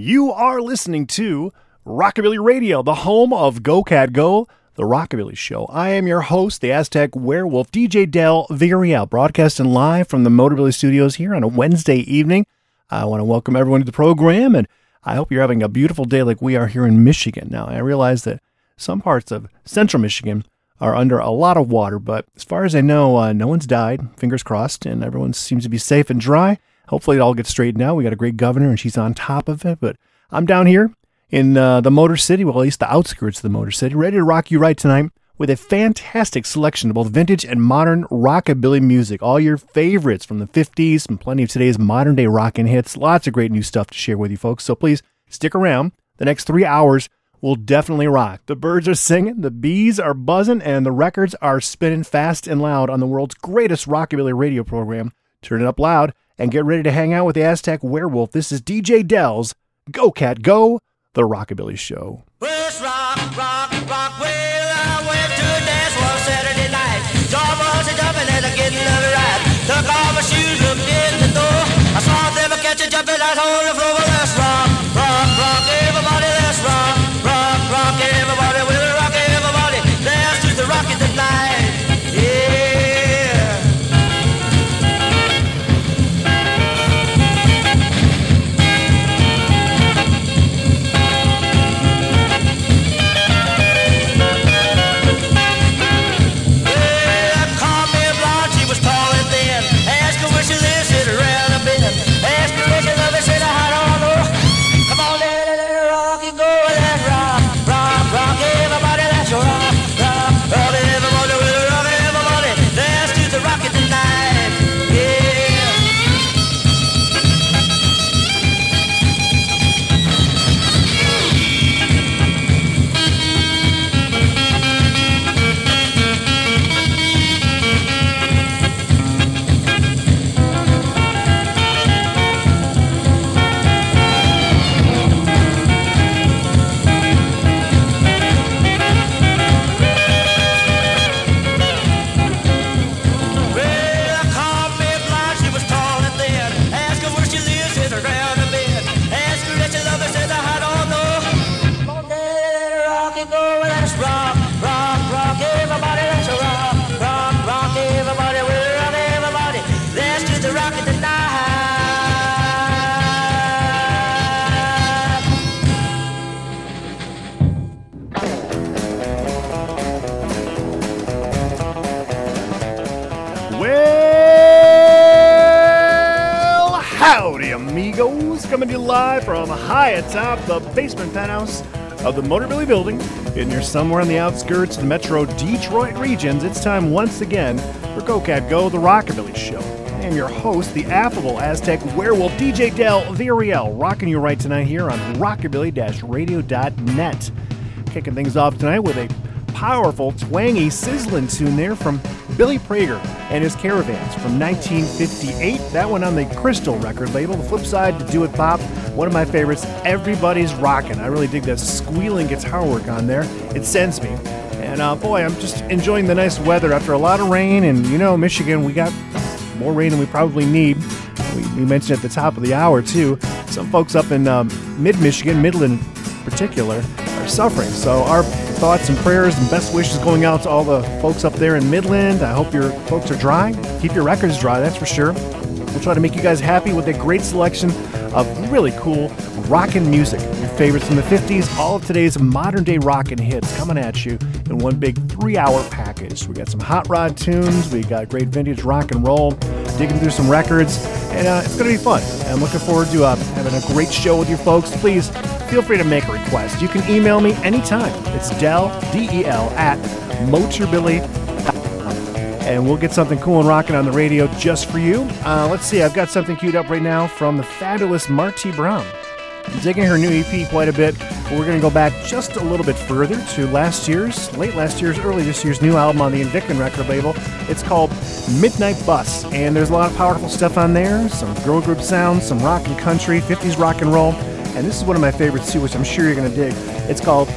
You are listening to Rockabilly Radio, the home of Go Cat Go, the Rockabilly Show. I am your host, the Aztec Werewolf, DJ Del Villarreal, broadcasting live from the Motorbilly Studios here on a Wednesday evening. I want to welcome everyone to the program, and I hope you're having a beautiful day like we are here in Michigan. Now, I realize that some parts of central Michigan are under a lot of water, but as far as I know, uh, no one's died, fingers crossed, and everyone seems to be safe and dry. Hopefully, it all gets straightened out. We got a great governor, and she's on top of it. But I'm down here in uh, the Motor City, well, at least the outskirts of the Motor City, ready to rock you right tonight with a fantastic selection of both vintage and modern rockabilly music. All your favorites from the 50s and plenty of today's modern day rockin' hits. Lots of great new stuff to share with you folks. So please stick around. The next three hours will definitely rock. The birds are singing, the bees are buzzing, and the records are spinning fast and loud on the world's greatest rockabilly radio program. Turn it up loud and get ready to hang out with the Aztec Werewolf. This is DJ Del's Go Cat Go, the Rockabilly Show. Rock, rock. Coming to you live from high atop the basement penthouse of the Motorbilly Building. And you're somewhere on the outskirts of the metro Detroit regions. It's time once again for Go Cat Go, the Rockabilly Show. I am your host, the affable Aztec werewolf DJ Del Villarreal, rocking you right tonight here on rockabilly-radio.net. Kicking things off tonight with a powerful, twangy, sizzling tune there from Billy Prager and his Caravans from 1958. That one on the Crystal record label. The flip side to Do It Pop, one of my favorites. Everybody's rocking. I really dig that squealing guitar work on there. It sends me. And uh, boy, I'm just enjoying the nice weather after a lot of rain. And you know, Michigan, we got more rain than we probably need. We, we mentioned at the top of the hour, too. Some folks up in um, mid Michigan, Midland in particular, are suffering. So, our thoughts and prayers and best wishes going out to all the folks up there in Midland. I hope your folks are dry. Keep your records dry, that's for sure. We'll try to make you guys happy with a great selection of really cool rockin' music. Your favorites from the 50s, all of today's modern day rockin' hits coming at you in one big three hour package. We got some hot rod tunes, we got great vintage rock and roll, digging through some records, and uh, it's going to be fun. I'm looking forward to uh, having a great show with you folks. Please feel free to make a request. You can email me anytime. It's Del, D E L, at Motorbilly and we'll get something cool and rocking on the radio just for you. Uh, let's see, I've got something queued up right now from the fabulous Marti Brom. I'm digging her new EP quite a bit. We're going to go back just a little bit further to last year's, late last year's, early this year's new album on the Invictus record label. It's called Midnight Bus, and there's a lot of powerful stuff on there. Some girl group sounds, some rock and country, 50s rock and roll, and this is one of my favorites too, which I'm sure you're going to dig. It's called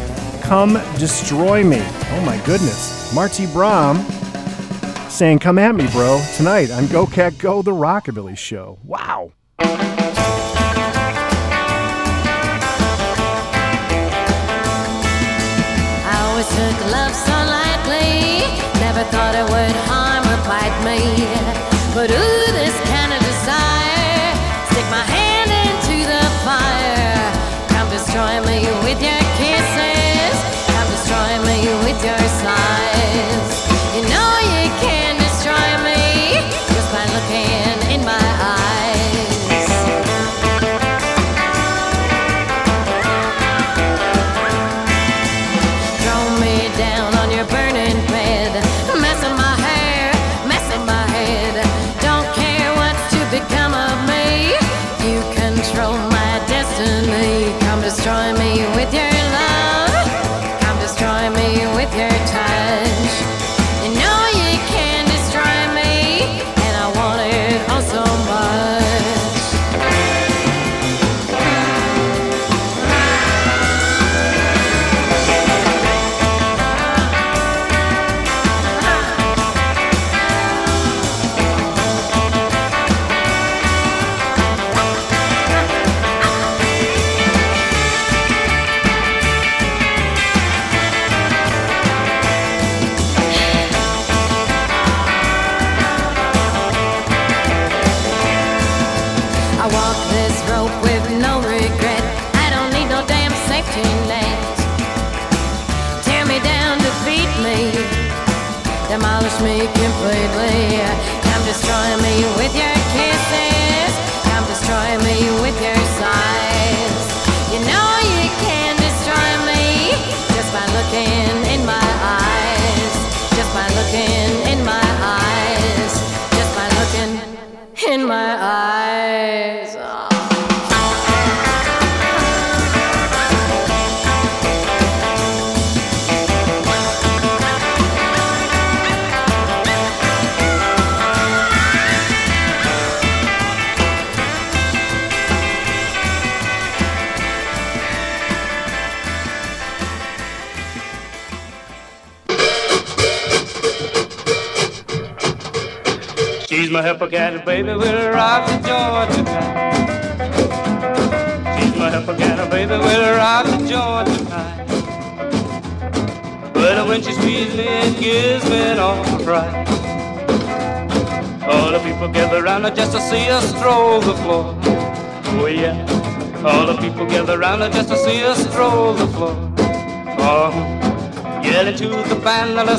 Come Destroy Me. Oh my goodness. Marti Brom saying, Come at me, bro, tonight on Go Cat Go, the Rockabilly Show. Wow.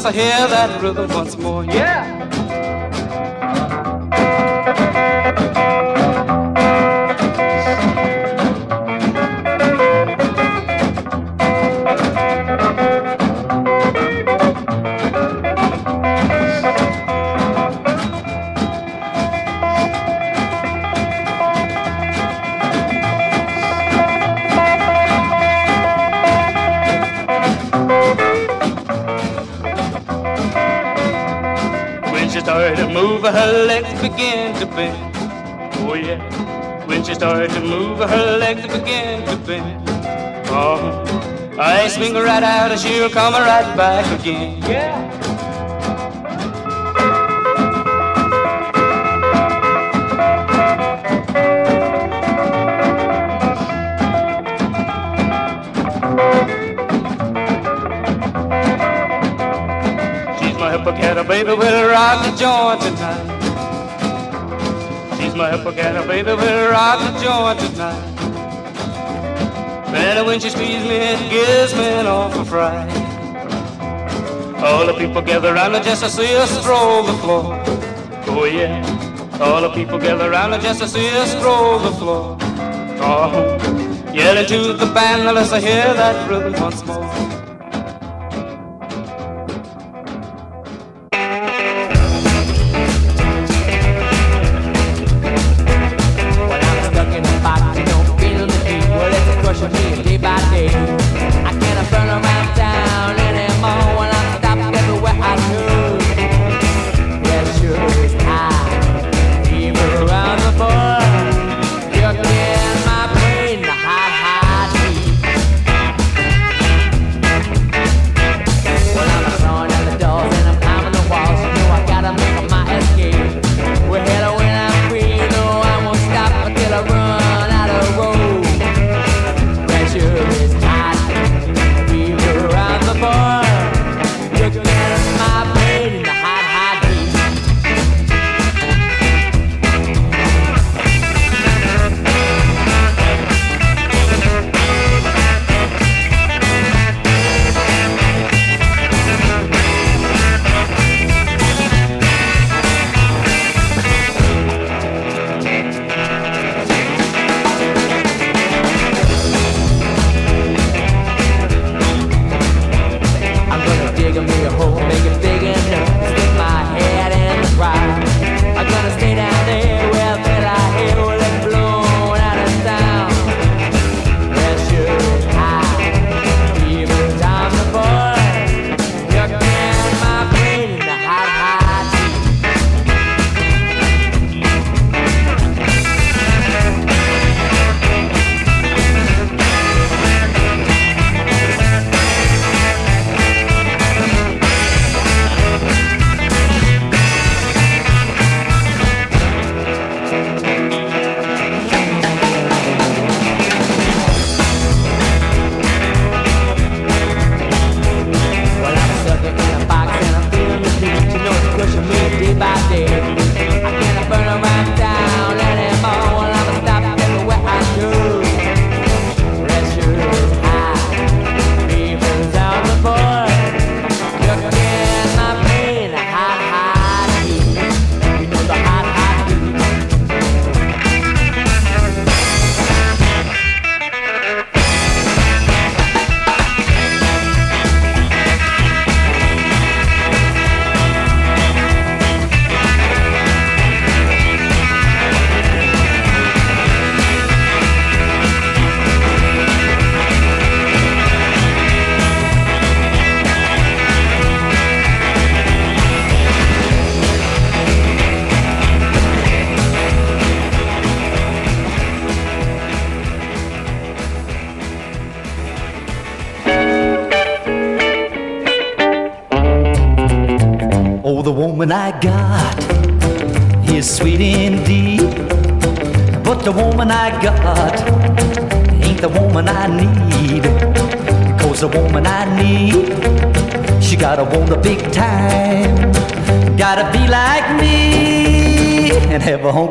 must I hear that rhythm once more? Yeah. right out and she'll come right back again. Yeah. Hippocatta baby will rock the joint tonight. She's my hippocatta baby will rock the when she squeezes me, and gives me an awful fright. All the people gather around her just to see her stroll the floor. Oh yeah. All the people gather around her just to see her stroll the floor. Oh, yelling to the band, let us hear that rhythm once more.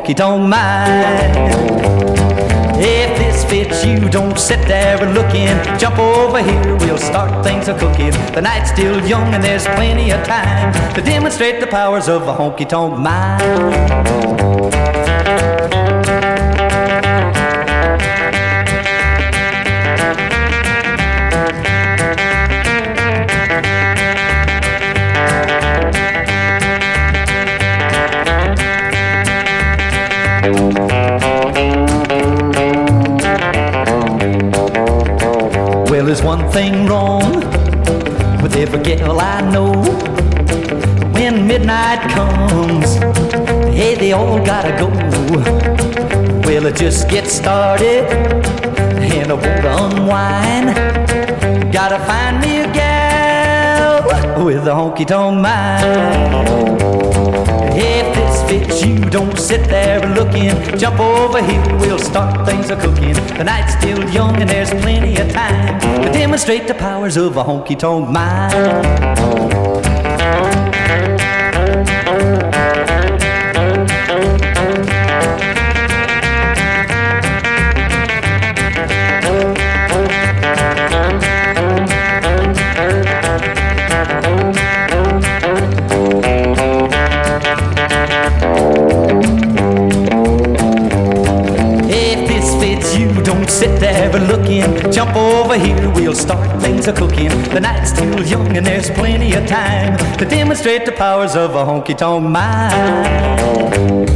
A honky tonk mind. If this fits you, don't sit there and. Jump over here, we'll start things a cooking. The night's still young and there's plenty of time to demonstrate the powers of a honky tonk mind. Know. When midnight comes, hey, they all gotta go. Well, it just gets started, and I won't unwind. Gotta find me a gal with a honky tonk mind. If this fits you, don't sit there looking. Jump over here, we'll start things a cooking. The night's still young and there's plenty of time to demonstrate the powers of a honky tonk mind. Things a cooking. The night's still young and there's plenty of time to demonstrate the powers of a honky tonk mind.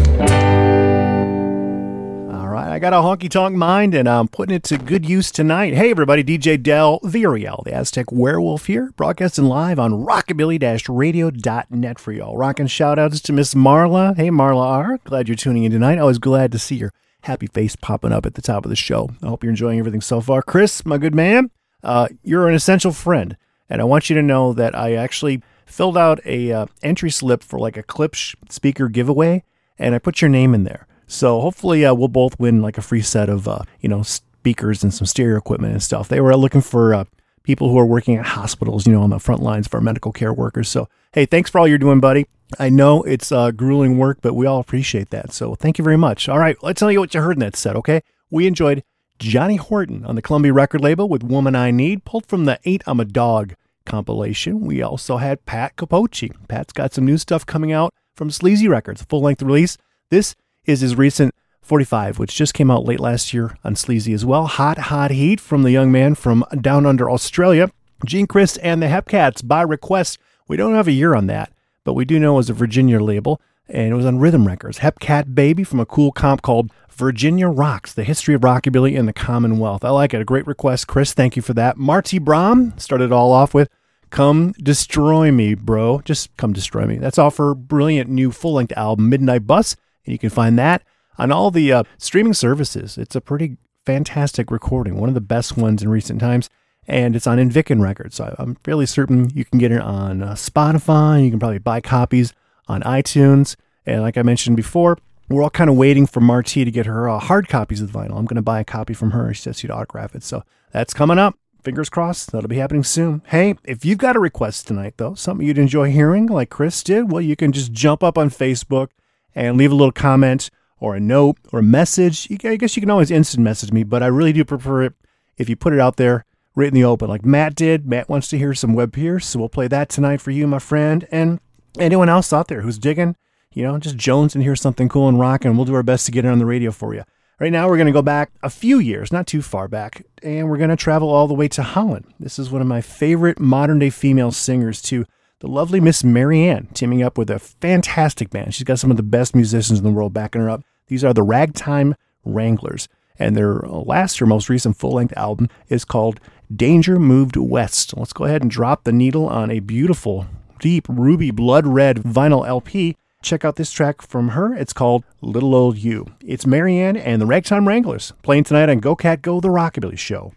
All right, I got a honky tonk mind and I'm putting it to good use tonight. Hey, everybody, DJ Del Villarreal, the Aztec werewolf here, broadcasting live on rockabilly radio.net for y'all. Rocking shout outs to Miss Marla. Hey, Marla R. Glad you're tuning in tonight. Always glad to see your happy face popping up at the top of the show. I hope you're enjoying everything so far. Chris, my good man, uh, you're an essential friend. And I want you to know that I actually filled out a uh, entry slip for like a Klipsch speaker giveaway, and I put your name in there. So hopefully uh, we'll both win like a free set of uh, you know speakers and some stereo equipment and stuff. They were looking for uh, people who are working at hospitals, you know, on the front lines for medical care workers. So hey, thanks for all you're doing, buddy. I know it's uh, grueling work, but we all appreciate that. So thank you very much. All right, let's tell you what you heard in that set. Okay, we enjoyed Johnny Horton on the Columbia record label with "Woman I Need," pulled from the Eight I'm a Dog compilation. We also had Pat Capocci. Pat's got some new stuff coming out from Sleazy Records, full length release. This is his recent 45, which just came out late last year on Sleazy as well. Hot, Hot Heat from the young man from down under Australia. Gene Chris and the Hepcats by request. We don't have a year on that, but we do know as a Virginia label, and it was on Rhythm Records. Hepcat Baby from a cool comp called Virginia Rocks, the history of rockabilly in the Commonwealth. I like it. A great request, Chris. Thank you for that. Marti Brom started it all off with Come Destroy Me, bro. Just come destroy me. That's off her brilliant new full length album, Midnight Bus. And you can find that on all the uh, streaming services. It's a pretty fantastic recording, one of the best ones in recent times. And it's on Invicin Records. So I'm fairly certain you can get it on uh, Spotify. You can probably buy copies on iTunes. And like I mentioned before, we're all kind of waiting for Marti to get her uh, hard copies of the vinyl. I'm going to buy a copy from her. She says she'd autograph it. So that's coming up. Fingers crossed. That'll be happening soon. Hey, if you've got a request tonight, though, something you'd enjoy hearing, like Chris did, well, you can just jump up on Facebook and leave a little comment or a note or a message. I guess you can always instant message me, but I really do prefer it if you put it out there right in the open, like Matt did. Matt wants to hear some Webb Pierce, so we'll play that tonight for you, my friend, and anyone else out there who's digging. You know, just Jones and hear something cool and rock, and we'll do our best to get it on the radio for you. Right now, we're going to go back a few years, not too far back, and we're going to travel all the way to Holland. This is one of my favorite modern day female singers, too. The lovely Miss Marianne, teaming up with a fantastic band. She's got some of the best musicians in the world backing her up. These are the Ragtime Wranglers, and their last or most recent full length album is called Danger Moved West. Let's go ahead and drop the needle on a beautiful, deep, ruby blood red vinyl LP. Check out this track from her. It's called Little Old You. It's Marianne and the Ragtime Wranglers playing tonight on Go Cat Go, the Rockabilly Show.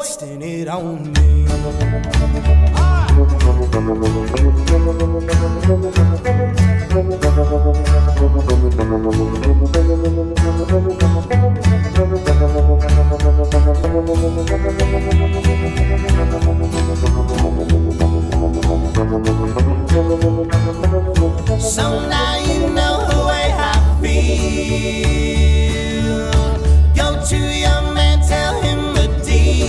wasting it on me. So now you know who I feel. Go to your man, tell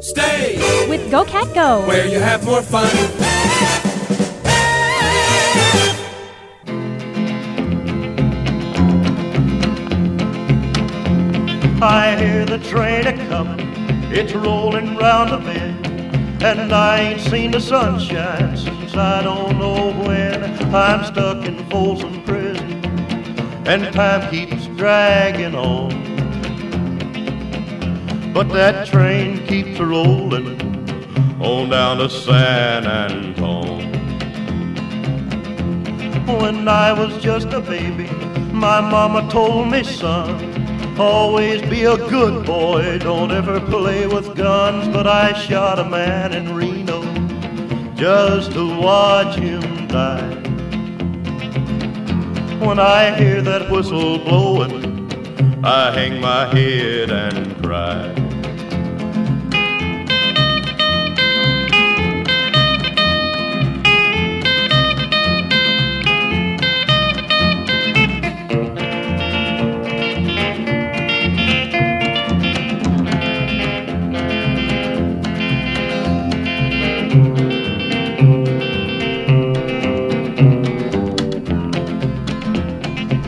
Stay with Go Cat Go, where you have more fun. I hear the train a comin', it's rolling round the bend. And I ain't seen the sunshine since I don't know when. I'm stuck in Folsom Prison and time keeps dragging on. But that train keeps rolling on down to San Antone. When I was just a baby, my mama told me, son, always be a good boy, don't ever play with guns. But I shot a man in Reno just to watch him die. When I hear that whistle blowing, I hang my head and cry.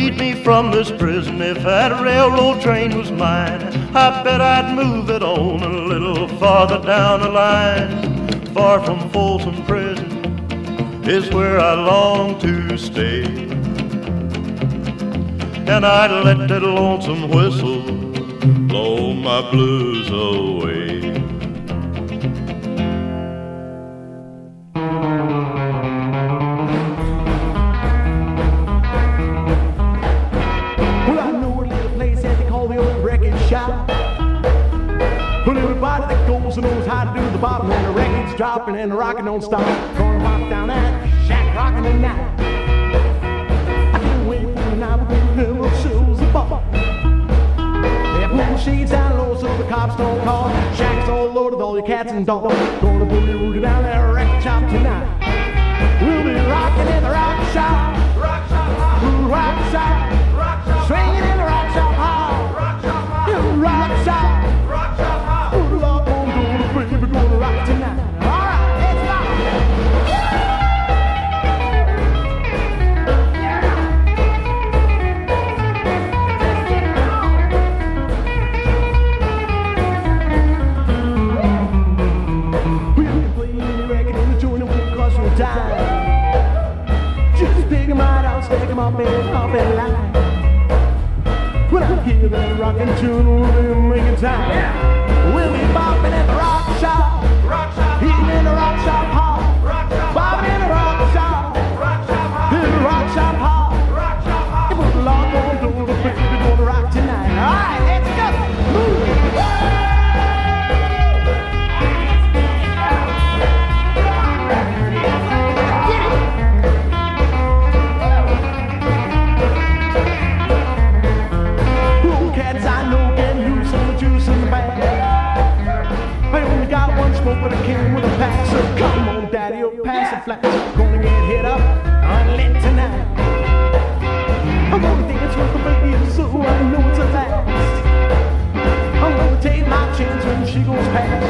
Freed me from this prison, if that railroad train was mine, I bet I'd move it on a little farther down the line. Far from Folsom Prison is where I long to stay. And I'd let that lonesome whistle blow my blues away. Dropping and the rocking don't stop. Gonna walk down that shack rocking tonight. I can't wait for the night the little shows the. They the shades down low so the cops don't call. Shacks all loaded, all your cats and dogs. Gonna pull you down that rockin' tune, we'll be making time. Came with a pack. So come on, daddy, you'll pass the flash. Gonna get hit up, unlit tonight. I'm gonna dance with the baby, so I know it's a last. I'm gonna take my chance when she goes past.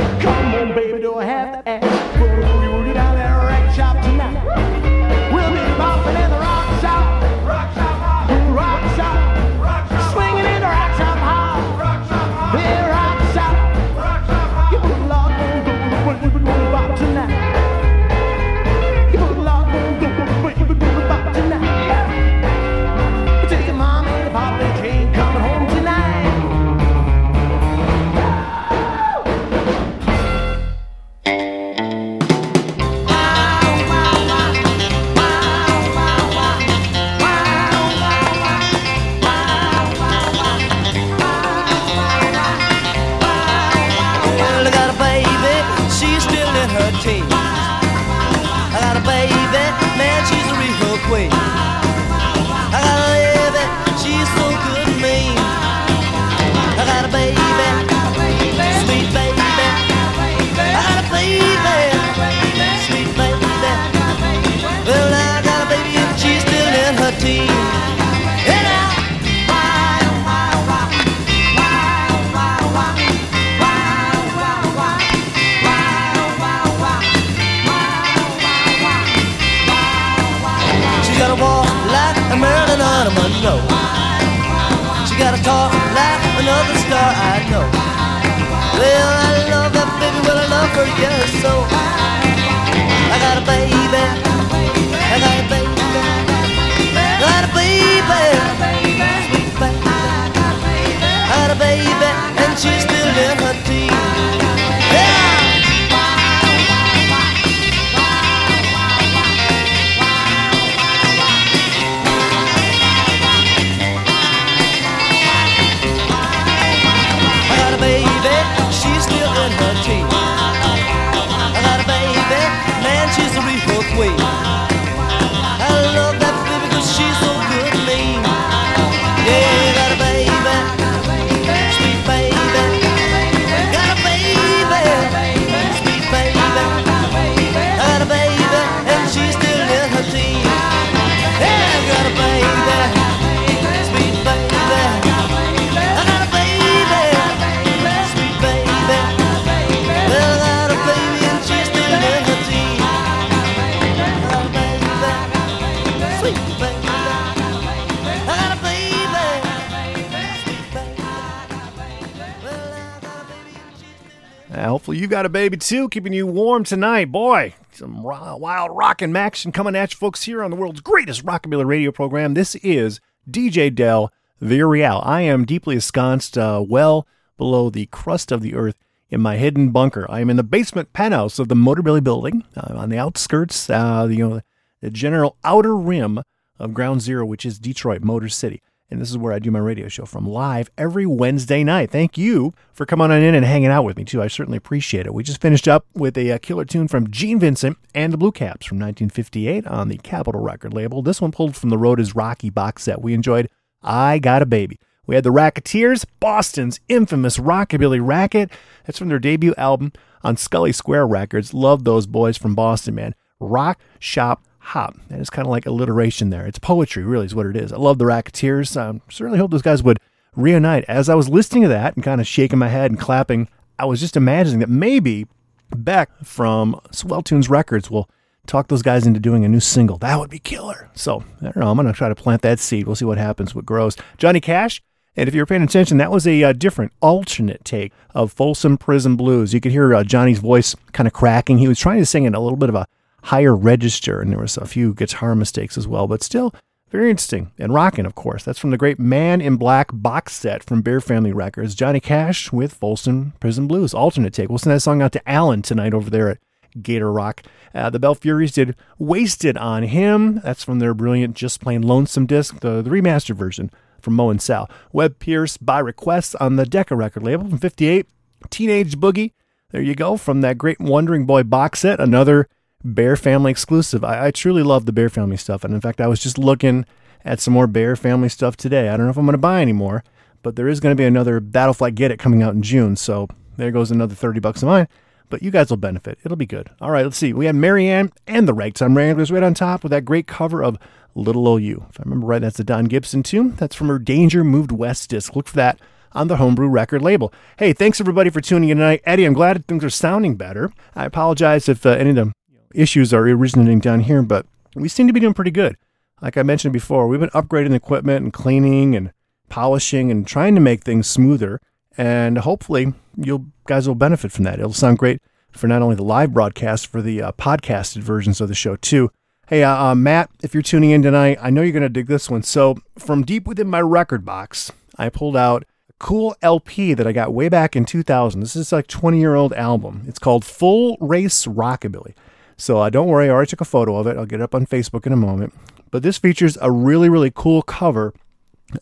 2, keeping you warm tonight. Boy, some raw, wild rock and action coming at you folks here on the world's greatest rockabilly radio program. This is DJ Dell, The Real. I am deeply ensconced uh, well below the crust of the earth in my hidden bunker. I am in the basement penthouse of the Motorbilly building uh, on the outskirts, uh, you know, the general outer rim of Ground Zero, which is Detroit Motor City. And this is where I do my radio show from live every Wednesday night. Thank you for coming on in and hanging out with me, too. I certainly appreciate it. We just finished up with a, uh killer tune from Gene Vincent and the Blue Caps from 1958 on the Capitol record label. This one pulled from the Road is Rocky box set. We enjoyed I Got a Baby. We had the Racketeers, Boston's infamous Rockabilly Racket. That's from their debut album on Scollay Square Records. Love those boys from Boston, man. Rock, shop, hop. That is kind of like alliteration there. It's poetry, really, is what it is. I love the Racketeers. Um, certainly hope those guys would reunite. As I was listening to that and kind of shaking my head and clapping, I was just imagining that maybe Beck from Swell Tunes Records will talk those guys into doing a new single. That would be killer. So, I don't know. I'm going to try to plant that seed. We'll see what happens, what grows. Johnny Cash. And if you were paying attention, that was a uh, different, alternate take of Folsom Prison Blues. You could hear uh, Johnny's voice kind of cracking. He was trying to sing in a little bit of a higher register, and there was a few guitar mistakes as well, but still very interesting and rocking, of course. That's from the great Man in Black box set from Bear Family Records. Johnny Cash with Folsom Prison Blues, alternate take. We'll send that song out to Alan tonight over there at Gator Rock. Uh, the Belfuries did Wasted on Him. That's from their brilliant Just Plain Lonesome disc, the, the remastered version from Mo and Sal. Webb Pierce by request on the Decca record label from 58. Teenage Boogie. There you go. From that great Wondering Boy box set, another Bear Family exclusive. I, I truly love the Bear Family stuff. And in fact, I was just looking at some more Bear Family stuff today. I don't know if I'm going to buy any more, but there is going to be another That'll Flat Git It coming out in June. So there goes another 30 bucks of mine. But you guys will benefit. It'll be good. All right, let's see. We have Marianne and the Ragtime Wranglers right on top with that great cover of Little OU. If I remember right, that's the Don Gibson tune. That's from her Danger Moved West disc. Look for that on the Homebrew record label. Hey, thanks everybody for tuning in tonight. Eddie, I'm glad things are sounding better. I apologize if uh, any of the issues are originating down here, but we seem to be doing pretty good. Like I mentioned before, we've been upgrading equipment and cleaning and polishing and trying to make things smoother. And hopefully, you guys will benefit from that. It'll sound great for not only the live broadcast, for the uh, podcasted versions of the show too. Hey, uh, uh, Matt, if you're tuning in tonight, I know you're going to dig this one. So, from deep within my record box, I pulled out a cool LP that I got way back in 2000. This is like 20 year old album. It's called Full Race Rockabilly. So, uh, don't worry, I already took a photo of it. I'll get it up on Facebook in a moment. But this features a really, really cool cover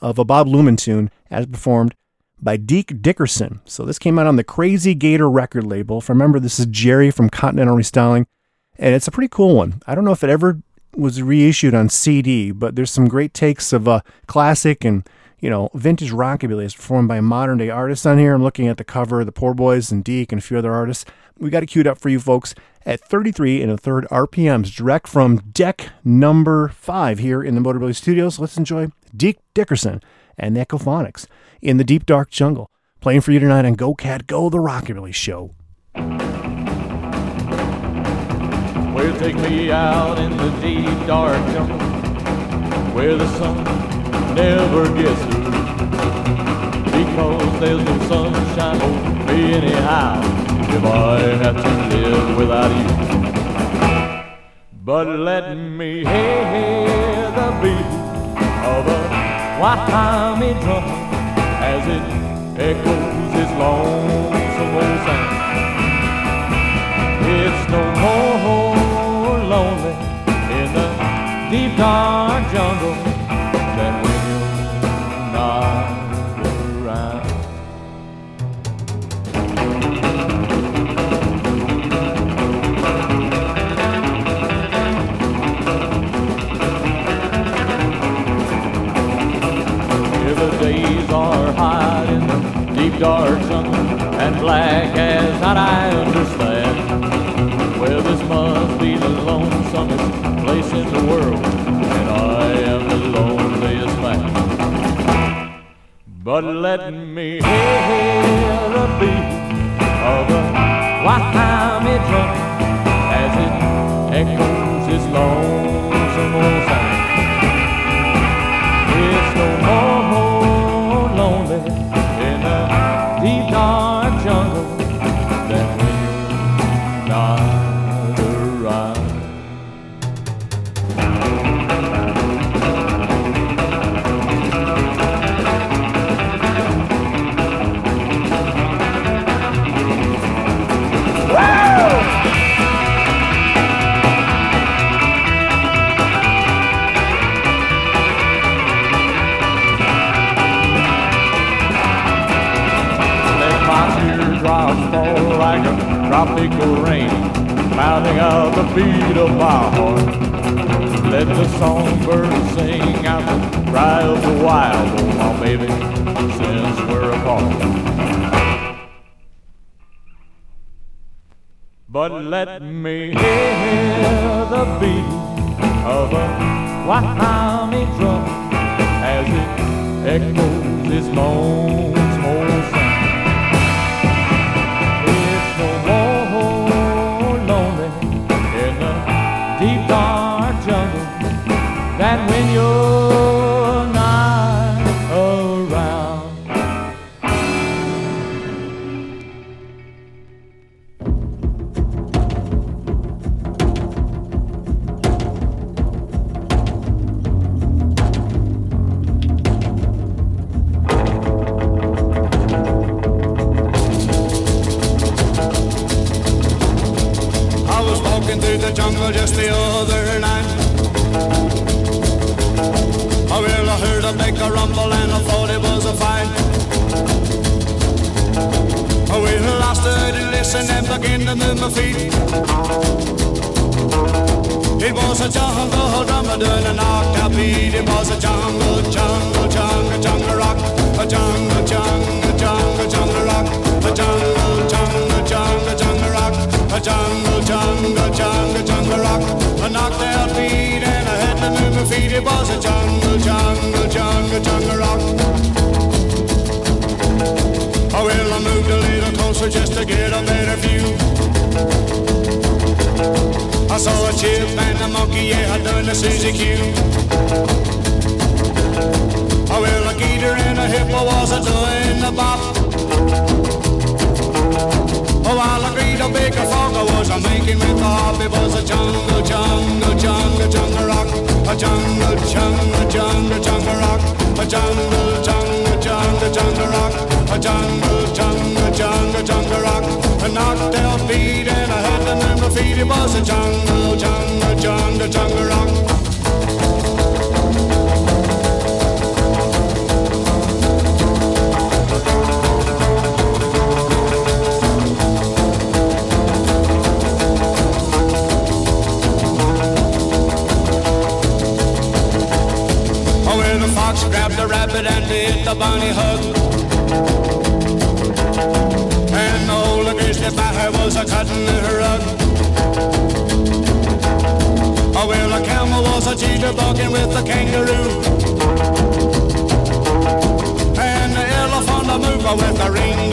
of a Bob Luman tune as performed by Deke Dickerson. So this came out on the Crazy Gator record label. If I remember, this is Jerry from Continental Restyling, and it's a pretty cool one. I don't know if it ever was reissued on CD, but there's some great takes of uh, classic and you know vintage rockabilly is performed by modern day artists on here. I'm looking at the cover, of the Poor Boys and Deke and a few other artists. We got it queued up for you folks at 33 and a third RPMs, direct from deck number five here in the Motorbilly Studios. Let's enjoy Deke Dickerson and the Ecco-Fonics in the deep dark jungle. Playing for you tonight on Go Cat Go, the Rockabilly Show. Well, take me out in the deep dark jungle where the sun never gets through. Because there's no sunshine over me anyhow. If I have to live without you. But let me hear the beat of a Wahami drum as it echoes its lonesome old sound. It's no more days are hot in the deep dark jungle and black as night, I understand. Well, this must be the lonesomest place in the world, and I am the loneliest man. But let me hear the beat of the Wahami drum like tropical rain, pounding out the beat of my heart. Let the songbirds sing out the cry of the wild, oh my baby, since we're apart. But let me hear the beat of a Wahami drum as it echoes its lonesome and to move my feet. It was a jungle drummer doing a knocked beat. It was a jungle, jungle, jungle, jungle rock. A jungle, jungle, jungle, jungle rock. A jungle, jungle, jungle, jungle rock. A jungle, jungle, jungle, jungle rock. A knocked out beat and I had to move my feet. It was a jungle, jungle, jungle, jungle rock. Well, I moved a little closer just to get a better view. I saw a chip and a monkey, yeah, doing the Suzy Q. Oh well, a gator and a hippo was a doing the bop. Oh, while a great a big frog was a making with the hop. It was a jungle, jungle, jungle, jungle rock. A jungle, jungle, jungle, jungle rock. A jungle, jungle, jungle, jungle rock. A jungle, jungle, jungle, jungle rock. A knocked out beat and I had to move my feet. It was a jungle, jungle, jungle, jungle rock. Grabbed the rabbit and did the bunny hug. And the old grizzly bear was a cutting her rug. Oh, well, the camel was a cheater bucking with the kangaroo. And the elephant a mover with a ring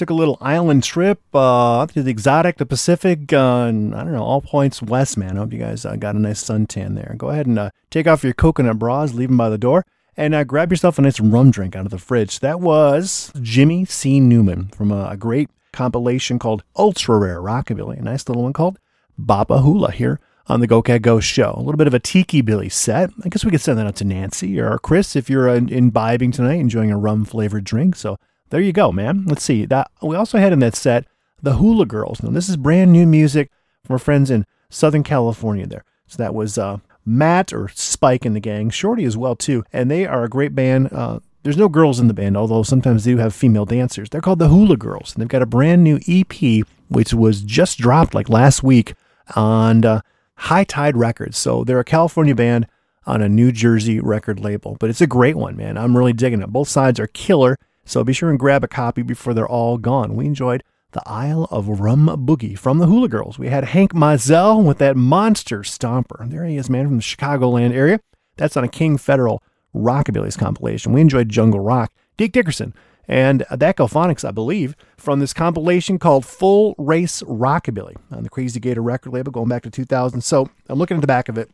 took a little island trip uh, to the exotic, the Pacific, uh, and I don't know, all points west, man. I hope you guys uh, got a nice suntan there. Go ahead and uh, take off your coconut bras, leave them by the door, and uh, grab yourself a nice rum drink out of the fridge. That was Jimmy C. Newman from a, a great compilation called Ultra Rare Rockabilly, a nice little one called Bop-A-Hula here on the Go Cat Go show. A little bit of a tiki billy set. I guess we could send that out to Nancy or Chris if you're uh, imbibing tonight, enjoying a rum flavored drink. So there you go, man. Let's see. That we also had in that set the Hula Girls. Now this is brand new music from our friends in Southern California there. So that was uh, Matt or Spike in the gang, Shorty as well too, and they are a great band. Uh, there's no girls in the band, although sometimes they do have female dancers. They're called the Hula Girls, and they've got a brand new EP which was just dropped like last week on uh, High Tide Records. So they're a California band on a New Jersey record label, but it's a great one, man. I'm really digging it. Both sides are killer. So be sure and grab a copy before they're all gone. We enjoyed the Isle of Rum Boogie from the Hula Girls. We had Hank Mizell with that monster stomper. There he is, man, from the Chicagoland area. That's on a King Federal Rockabilly's compilation. We enjoyed Jungle Rock, Deke Dickerson, and that Phonics, I believe, from this compilation called Full Race Rockabilly on the Crazy Gator record label going back to 2000. So I'm looking at the back of it,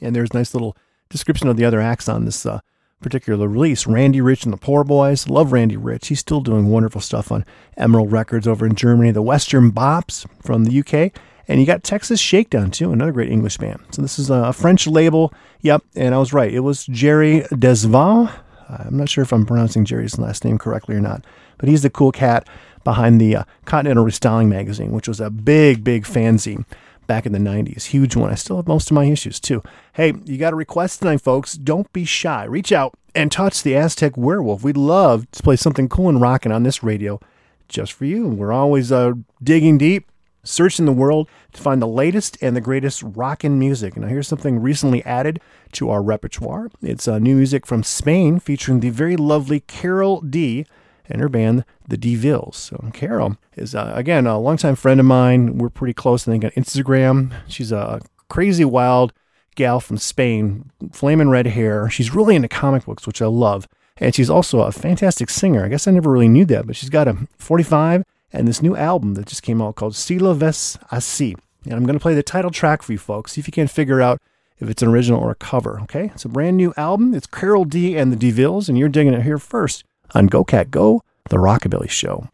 and there's a nice little description of the other acts on this uh, particular release. Randy Rich and the Poor Boys. Love Randy Rich. He's still doing wonderful stuff on Emerald Records over in Germany. The Western Bops from the UK. And you got Texas Shakedown, too, another great English band. So this is a French label. Yep, and I was right. It was Jerry Desvaux. I'm not sure if I'm pronouncing Jerry's last name correctly or not, but he's the cool cat behind the uh, Continental Restyling magazine, which was a big, big fanzine back in the 90s. Huge one. I still have most of my issues too. Hey, you got a request tonight, folks. Don't be shy. Reach out and Touch the Aztec Werewolf. We'd love to play something cool and rocking on this radio just for you. We're always uh, digging deep, searching the world to find the latest and the greatest rockin' music. Now, here's something recently added to our repertoire. It's uh, new music from Spain featuring the very lovely Carol D and her band, the DeVilles. So, Carol is, uh, again, a longtime friend of mine. We're pretty close, I think, on Instagram. She's a crazy, wild gal from Spain, flaming red hair. She's really into comic books, which I love. And she's also a fantastic singer. I guess I never really knew that, but she's got a 45 and this new album that just came out called Si lo ves así. And I'm going to play the title track for you folks. See if you can figure out if it's an original or a cover. Okay, it's a brand new album. It's Carol D and the DeVilles, and you're digging it here first on Go Cat Go, the Rockabilly Show.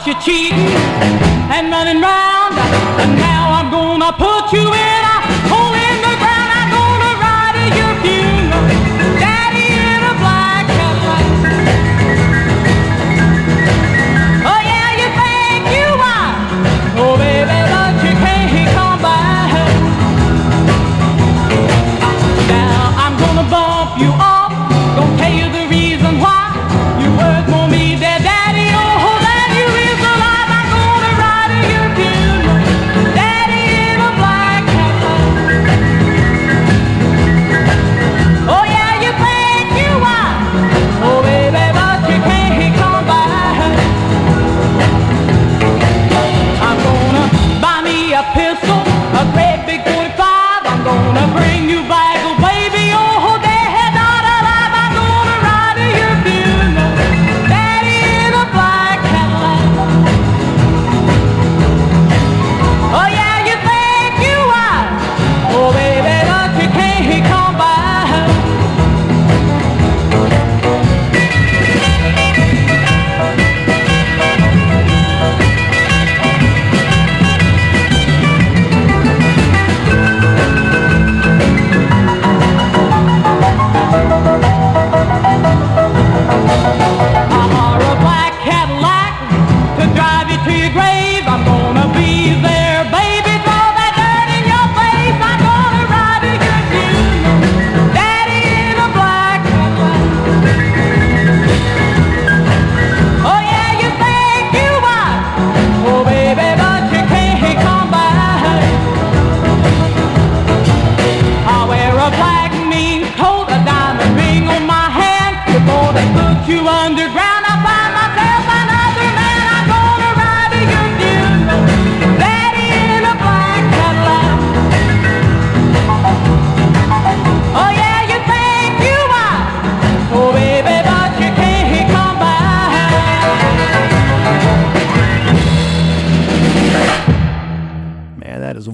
Caught you cheating and running round, and now I'm gonna put you in a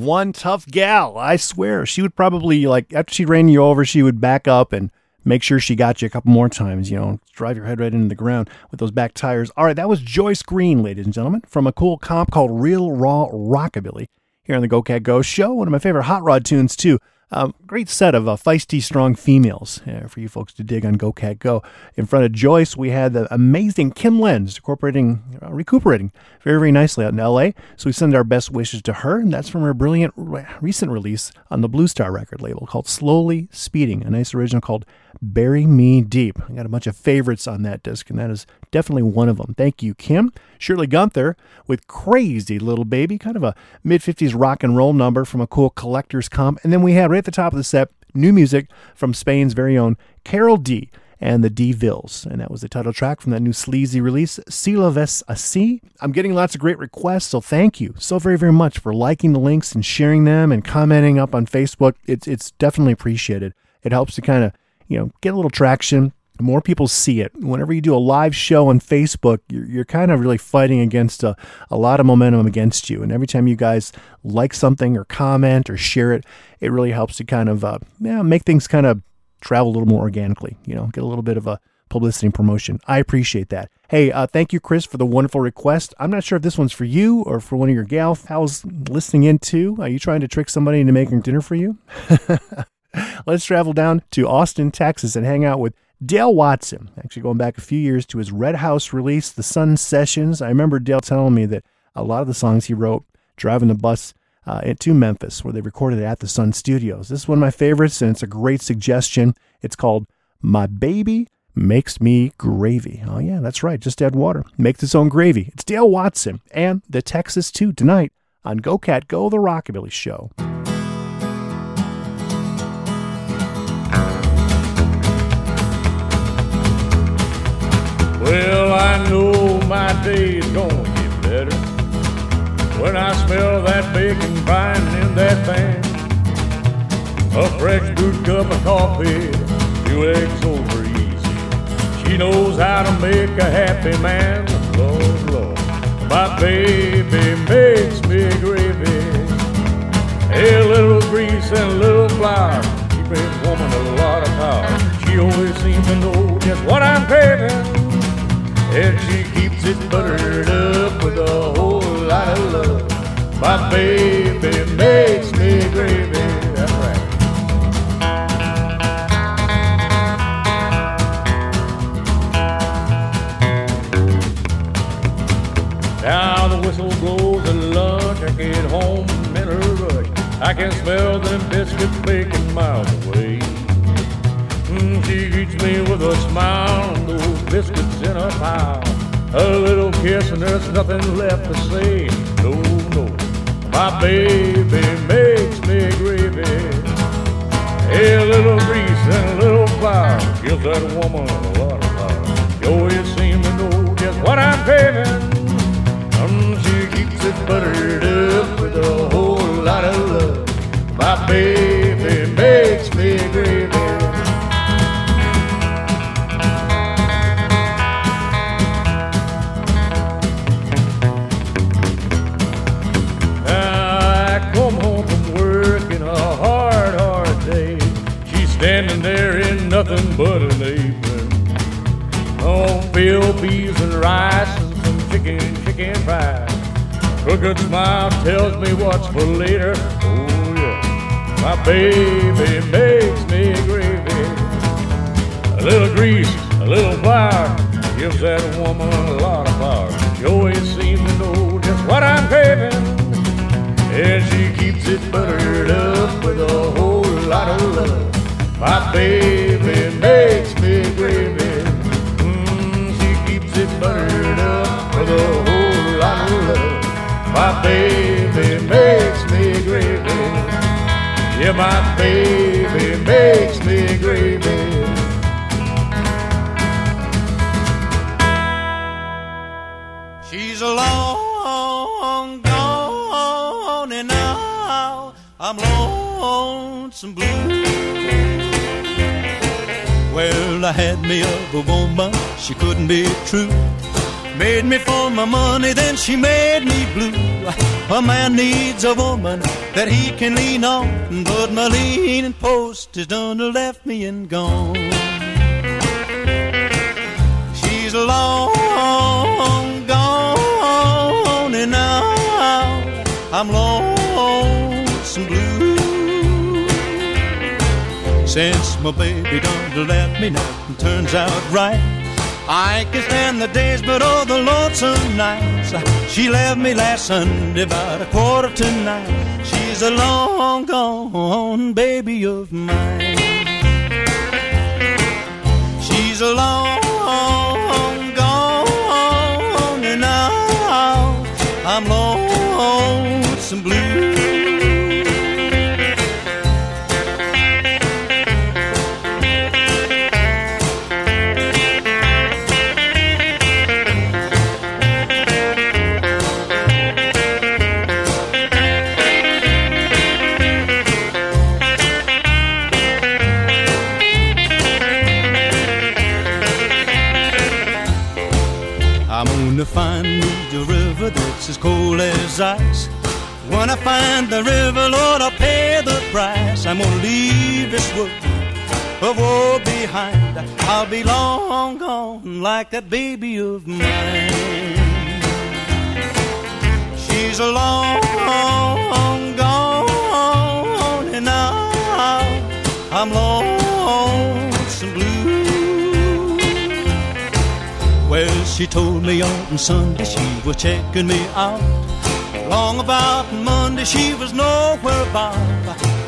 one tough gal. I swear. She would probably, like, after she ran you over, she would back up and make sure she got you a couple more times, you know, drive your head right into the ground with those back tires. All right, that was Joyce Green, ladies and gentlemen, from a cool comp called Real Raw Rockabilly here on the Go Cat Go show. One of my favorite hot rod tunes, too. Um, great set of uh, feisty, strong females uh, for you folks to dig on Go Cat Go. In front of Joyce, we had the amazing Kim Lenz, incorporating, uh, recuperating very, very nicely out in LA. So we send our best wishes to her, and that's from her brilliant re- recent release on the Blue Star record label called Slowly Speeding, a nice original called Bury Me Deep. I got a bunch of favorites on that disc, and that is definitely one of them. Thank you, Kim. Shirley Gunter with Crazy Little Baby, kind of a mid 50s rock and roll number from a cool collector's comp. And then we had right at the top of the set new music from Spain's very own Carol D and the D Vills. And that was the title track from that new sleazy release, Si la ves así. I'm getting lots of great requests, so thank you so very, very much for liking the links and sharing them and commenting up on Facebook. It's, it's definitely appreciated. It helps to kind of, you know, get a little traction. More people see it. Whenever you do a live show on Facebook, you're, you're kind of really fighting against a, a lot of momentum against you. And every time you guys like something or comment or share it, it really helps to kind of uh, yeah, make things kind of travel a little more organically, you know, get a little bit of a publicity and promotion. I appreciate that. Hey, uh, thank you, Chris, for the wonderful request. I'm not sure if this one's for you or for one of your gal pals listening in too. Are you trying to trick somebody into making dinner for you? Let's travel down to Austin, Texas, and hang out with Dale Watson. Actually, going back a few years to his Red House release, The Sun Sessions. I remember Dale telling me that a lot of the songs he wrote driving the bus uh, to Memphis, where they recorded at the Sun Studios. This is one of my favorites, and it's a great suggestion. It's called My Baby Makes Me Gravy. Oh, yeah, that's right. Just add water. Makes its own gravy. It's Dale Watson and the Texas 2 tonight on Go Cat Go, the Rockabilly Show. I know my day's gonna get better when I smell that bacon frying in that pan. A fresh brewed cup of coffee, few eggs over easy. She knows how to make a happy man. Lord, Lord, my baby makes me gravy. A little grease and a little flour, keep a woman a lot of power. She always seems to know just what I'm craving. And she keeps it buttered up with a whole lot of love. My baby makes me gravy. Now the whistle blows at lunch. I get home in a rush. I can smell them biscuits baking miles away. Mm, she greets me with a smile biscuits in a pile. A little kiss and there's nothing left to say. No, no, my baby makes a woman that he can lean on, but my leaning post is done left me and gone. She's long gone, and now I'm lonesome blue. Since my baby done to left me, nothing turns out right. I can stand the days, but oh, the lonesome nights. She left me last Sunday about a quarter to nine. She's a long gone baby of mine. She's a long cold as ice. When I find the river, Lord, I'll pay the price. I'm gonna leave this world of woe behind. I'll be long gone like that baby of mine. She's a long gone, and now a Well, she told me on Sunday she was checking me out. Long about Monday she was nowhere about.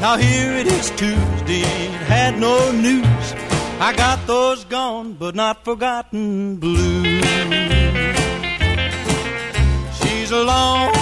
Now here it is Tuesday, ain't had no news. I got those gone but not forgotten blues. She's alone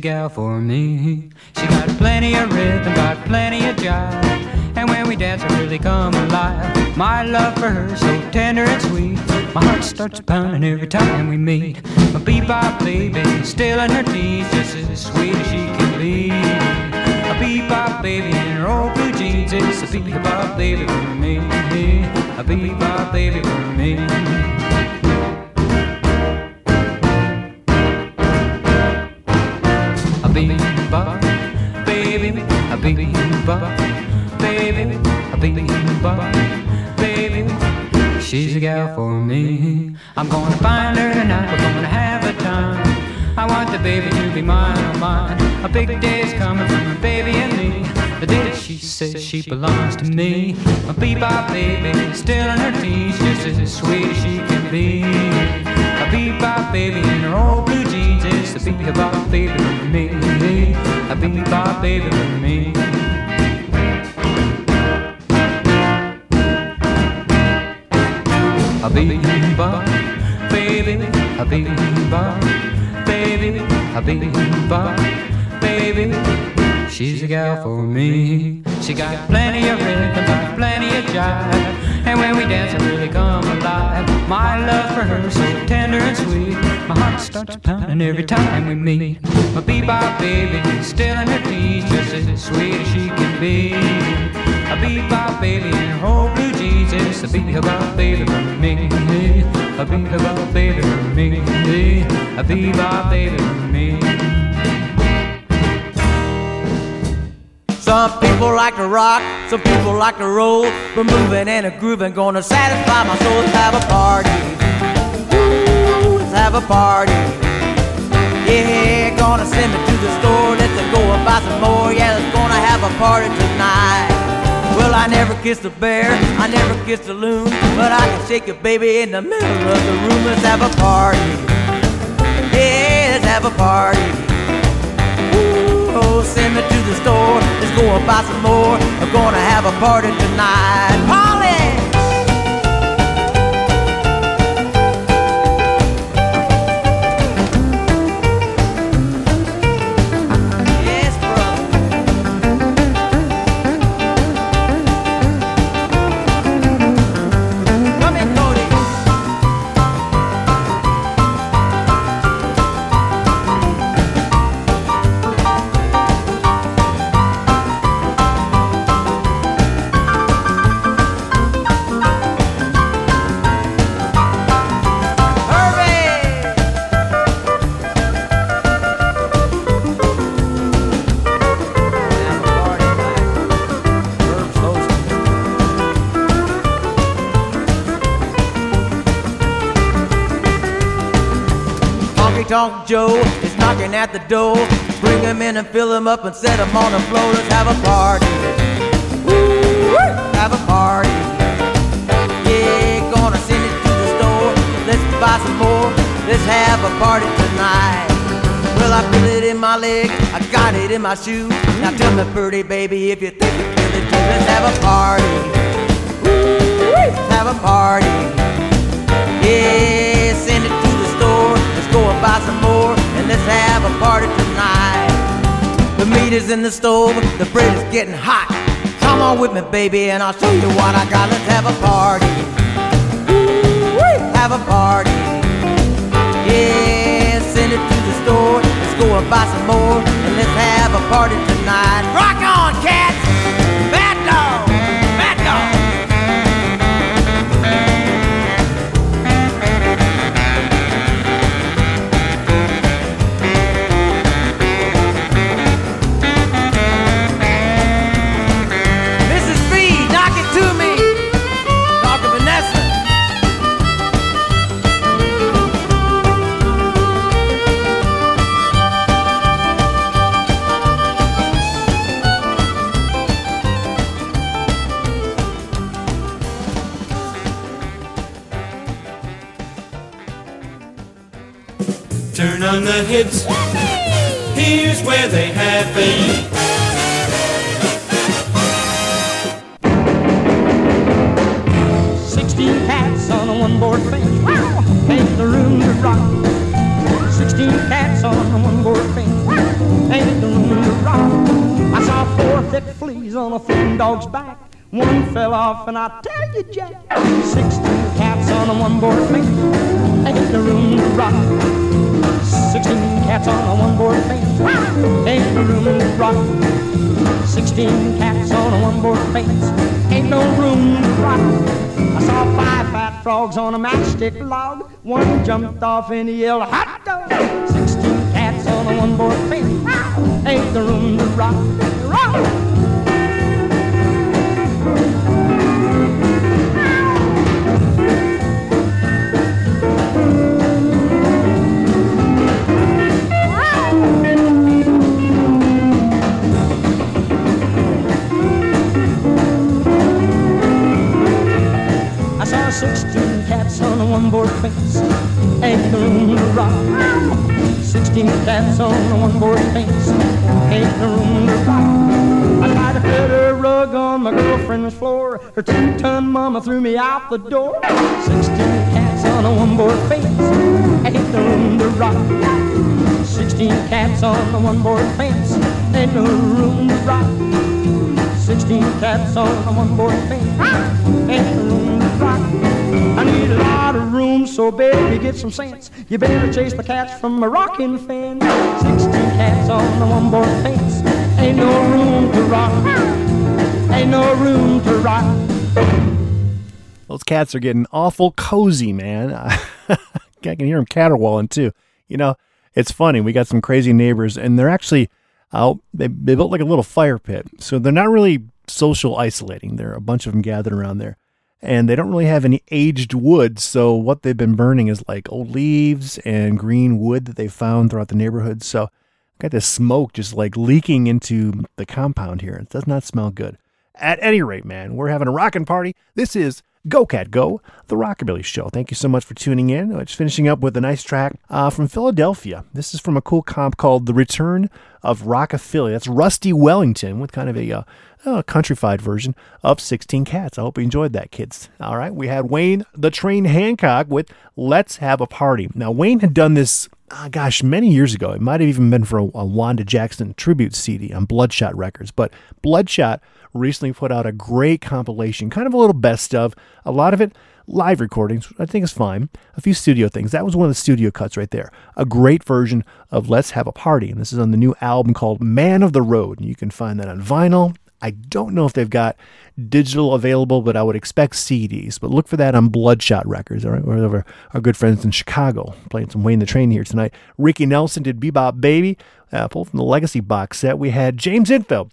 a gal for me. She got plenty of rhythm, got plenty of jive. And when we dance, I really come alive. My love for her, so tender and sweet. My heart starts pounding every time. Pounding every time we meet. My bebop baby, is still in her teens, just as sweet as she can be. A bebop baby in her old blue jeans, it's a bebop baby for me. A bebop baby for me. A bebop baby for me. Some people like to rock, some people like to roll. But moving and a grooving gonna satisfy my soul. Let's have a party. Ooh, let's have a party. Yeah, gonna send me to the store. Let's go and buy some more. Yeah, let's gonna have a party tonight. Well, I never kissed a bear, I never kissed a loon, but I can shake a baby in the middle of the room. Let's have a party. Yeah, let's have a party. Oh, send me to the store. Let's go and buy some more. We're gonna have a party tonight. Polly! Tonk Joe is knocking at the door. Bring him in and fill him up and set him on the floor. Let's have a party. Woo! Have a party. Yeah, gonna send it to the store. Let's buy some more. Let's have a party tonight. Well, I feel it in my leg. I got it in my shoe. Now tell me, pretty baby, if you think you feel it too. Let's have a party. Woo! Let's have a party. Yeah, send it go and buy some more, and let's have a party tonight. The meat is in the stove, the bread is getting hot. Come on with me, baby, and I'll show you what I got. Let's have a party. Have a party. Yeah, send it to the store. Let's go and buy some more, and let's have a party tonight. Rock and I tell you, Jack, sixteen cats on a one-board fence. Ain't the room to rock. Sixteen cats on a one-board fence. Ain't the room to rock. Sixteen cats on a one-board fence. Ain't no room to rock. I saw five fat frogs on a matchstick log. One jumped off and he yelled, hot dog. Sixteen cats on a one-board fence. Ain't the room to rock. Rock. Cats on a one-board fence. Ain't the room to rock. 16 cats on a one-board fence. Ain't the room to rock. I tried a rug on my girlfriend's floor. Her two-ton mama threw me out the door. 16 cats on a one-board fence. ain't no room to rock. Sixteen cats on the one board fence, ain't no room to rock. Sixteen cats on the one board fence, ain't no room to rock. I need a lot of room, so baby, get some sense. You better chase the cats from a rocking fence. Sixteen cats on the one board fence, ain't no room to rock. Ain't no room to rock. Those cats are getting awful cozy, man. I can hear them caterwauling too. You know, it's funny. We got some crazy neighbors, and they're actually out. They, they built like a little fire pit, so they're not really social isolating. There are a bunch of them gathered around there, and they don't really have any aged wood. So what they've been burning is like old leaves and green wood that they found throughout the neighborhood. So got this smoke just like leaking into the compound here. It does not smell good. At any rate, man, we're having a rockin' party. This is Go Cat Go, the Rockabilly Show. Thank you so much for tuning in. It's finishing up with a nice track uh, from Philadelphia. This is from a cool comp called The Return of Rockaphilly. That's Rusty Wellington with kind of a uh, uh, countrified version of 16 Cats. I hope you enjoyed that, kids. All right, we had Wayne the Train Hancock with Let's Have a Party. Now, Wayne had done this, uh, gosh, many years ago. It might have even been for a, a Wanda Jackson tribute CD on Bloodshot Records, but Bloodshot recently put out a great compilation, kind of a little best of. A lot of it live recordings, I think is fine. A few studio things. That was one of the studio cuts right there. A great version of Let's Have a Party. And this is on the new album called Man of the Road. And you can find that on vinyl. I don't know if they've got digital available, but I would expect CDs. But look for that on Bloodshot Records, all right? We're over our good friends in Chicago playing some Wayne the Train here tonight. Ricky Nelson did Bebop Baby, uh, pulled from the Legacy box set. We had James Intveld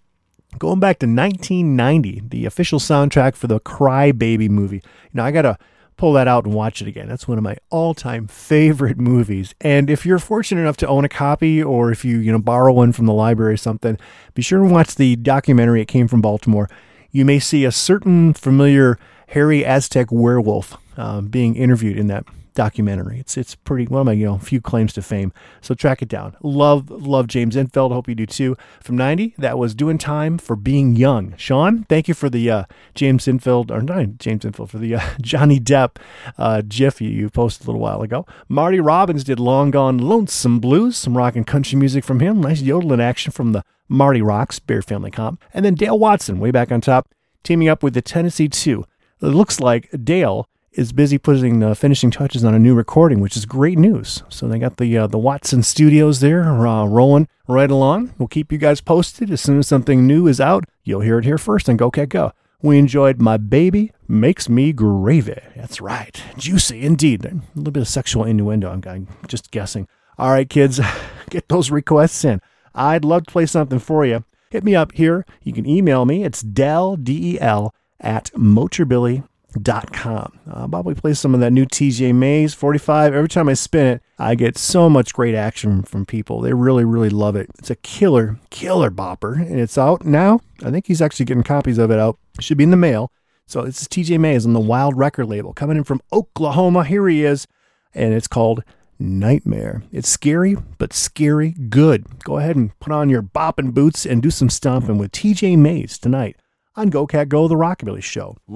going back to 1990, the official soundtrack for the Cry Baby movie. You know, I got to pull that out and watch it again. That's one of my all-time favorite movies. And if you're fortunate enough to own a copy or if you, you know, borrow one from the library or something, be sure and watch the documentary It Came from Baltimore. You may see a certain familiar hairy Aztec werewolf um, being interviewed in that documentary. It's it's pretty one of my you know few claims to fame. So track it down. Love love James Intveld. Hope you do too. From '90, that was doing time for being young. Sean, thank you for the uh, James Intveld or not James Intveld for the uh, Johnny Depp uh, GIF you, you posted a little while ago. Marty Robbins did "Long Gone Lonesome Blues," some rock and country music from him. Nice yodeling action from the Marty Rocks Bear Family comp, and then Dale Watson way back on top, teaming up with the Tennessee Two. It looks like Dale is busy putting uh, finishing touches on a new recording, which is great news. So they got the uh, the Watson Studios there uh, rolling right along. We'll keep you guys posted as soon as something new is out. You'll hear it here first on Go Cat Go. We enjoyed My Baby Makes Me Gravy. That's right. Juicy indeed. A little bit of sexual innuendo, I'm, I'm just guessing. All right, kids, get those requests in. I'd love to play something for you. Hit me up here. You can email me. It's Del, D E L, at motorbilly.com. I'll probably uh, play some of that new TJ Mays 45. Every time I spin it, I get so much great action from people. They really, really love it. It's a killer, killer bopper, and it's out now. I think he's actually getting copies of it out. It should be in the mail. So this is TJ Mays on the Wild Record label, coming in from Oklahoma. Here he is, and it's called Nightmare. It's scary, but scary good. Go ahead and put on your bopping boots and do some stomping with TJ Mays tonight on Go Cat Go, the Rockabilly Show. I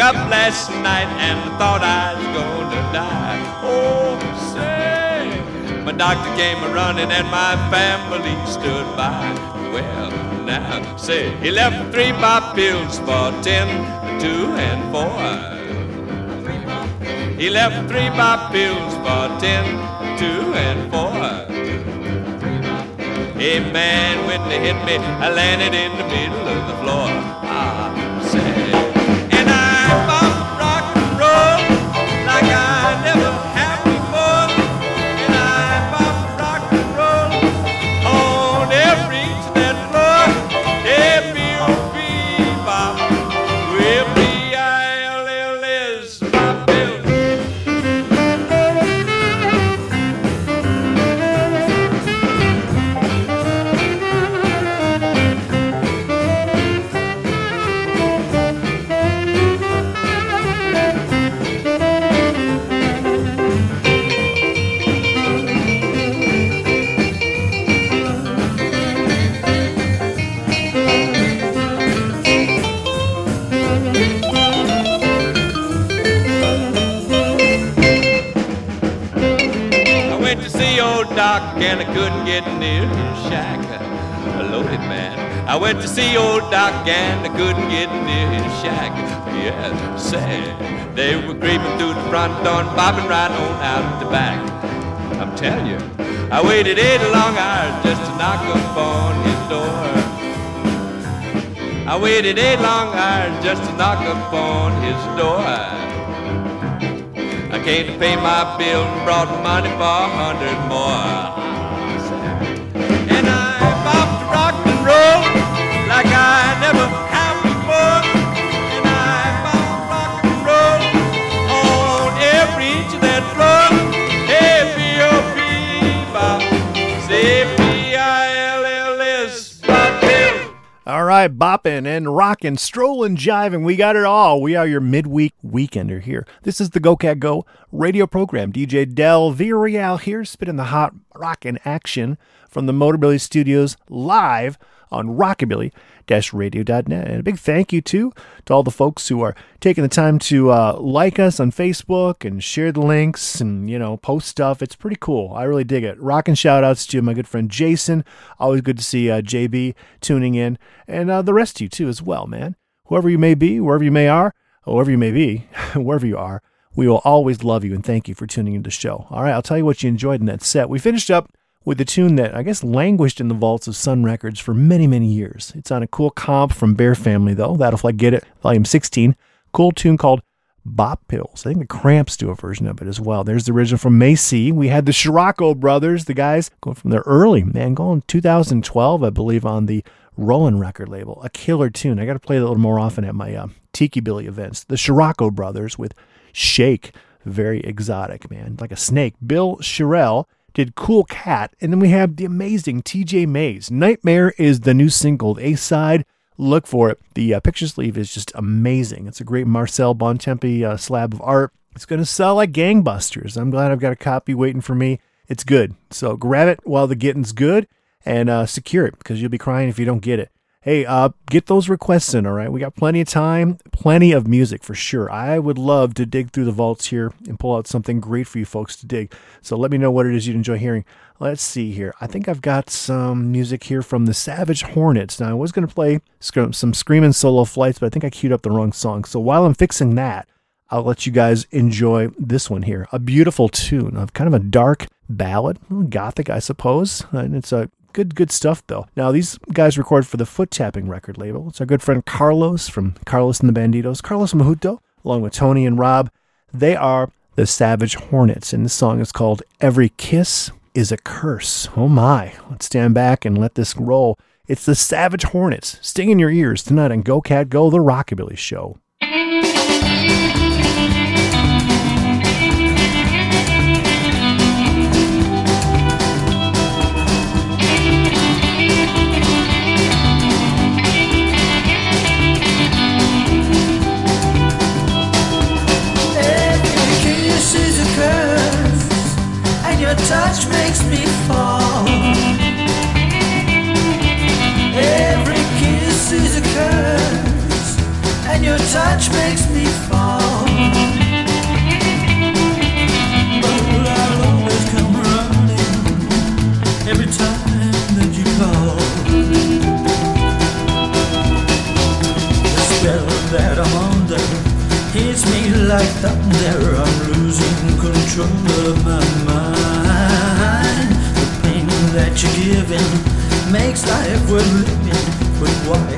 up last night and thought I was gonna die. Oh, say, my doctor came a running and my family stood by. Well, now, say, he left three pop pills for ten, two, and four. He left three pop pills for ten, two, and four. Hey man, when they hit me, I landed in the middle of the floor. And right on out the back. I'm telling you, I waited eight long hours just to knock upon his door. I waited eight long hours just to knock upon his door. I came to pay my bill and brought money for a hundred more. And I bopped rock and roll like I never Bopping and rocking, strolling, jiving. We got it all. We are your midweek weekender here. This is the Go Cat Go radio program. DJ Del Villarreal here, spitting the hot rockin' action from the Motorbilly Studios live on rockabilly-radio.net. And a big thank you too to all the folks who are taking the time to uh, like us on Facebook and share the links and you know post stuff. It's pretty cool. I really dig it. Rockin' shout outs to my good friend Jason. Always good to see uh, JB tuning in and uh, the rest of you too as well, man. Whoever you may be, wherever you may are, whoever you may be, wherever you are, we will always love you and thank you for tuning into the show. All right, I'll tell you what you enjoyed in that set. We finished up with a tune that I guess languished in the vaults of Sun Records for many, many years. It's on a cool comp from Bear Family, though. That'll Flat Git It, volume 16. Cool tune called Bop Pills. I think the Cramps do a version of it as well. There's the original from Macy. We had the Scirocco brothers, the guys going from their early, man, going 2012, I believe, on the Roland record label. A killer tune. I got to play that a little more often at my uh, Tiki Billy events. The Scirocco brothers with Shake. Very exotic, man. Like a snake. Bill Shirell did Cool Cat. And then we have the amazing TJ Mays. Nightmare is the new single, A side. Look for it. The uh, picture sleeve is just amazing. It's a great Marcel Bontempi uh, slab of art. It's going to sell like gangbusters. I'm glad I've got a copy waiting for me. It's good. So grab it while the getting's good and uh, secure it because you'll be crying if you don't get it. Hey, uh, get those requests in, all right? We got plenty of time, plenty of music for sure. I would love to dig through the vaults here and pull out something great for you folks to dig. So let me know what it is you'd enjoy hearing. Let's see here. I think I've got some music here from the Savage Hornets. Now, I was going to play some Screaming Solo Flights, but I think I queued up the wrong song. So while I'm fixing that, I'll let you guys enjoy this one here. A beautiful tune of kind of a dark ballad, gothic, I suppose. And it's a good, good stuff, though. Now, these guys record for the Foot Tapping record label. It's our good friend Carlos from Carlos and the Banditos, Carlos Mahuto, along with Tony and Rob. They are the Savage Hornets, and this song is called Every Kiss is a Curse. Oh my. Let's stand back and let this roll. It's the Savage Hornets, stinging your ears tonight on Go Cat Go, the Rockabilly Show. makes me fall. Every kiss is a curse, and your touch makes me fall. But I always come running every time that you call. The spell that I'm under hits me like thunder. I'm losing control of my mind that you're giving makes life worth living. But why,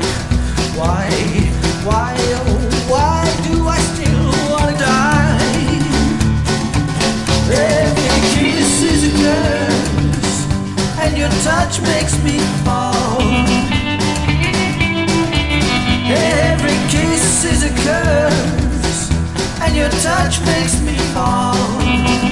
why, why, oh, why do I still wanna die? Every kiss is a curse, and your touch makes me fall. Every kiss is a curse, and your touch makes me fall.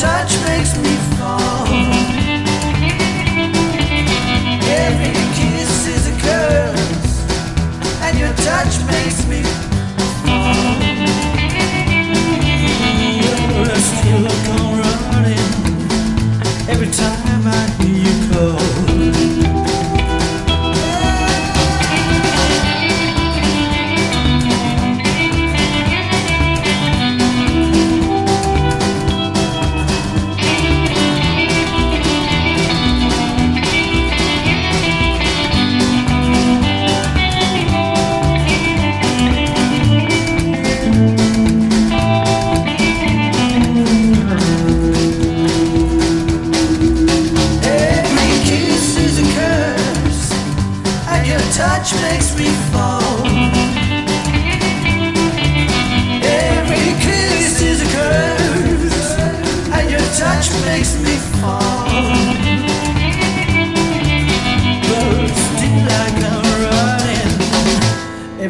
touch makes me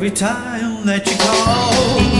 every time that you call.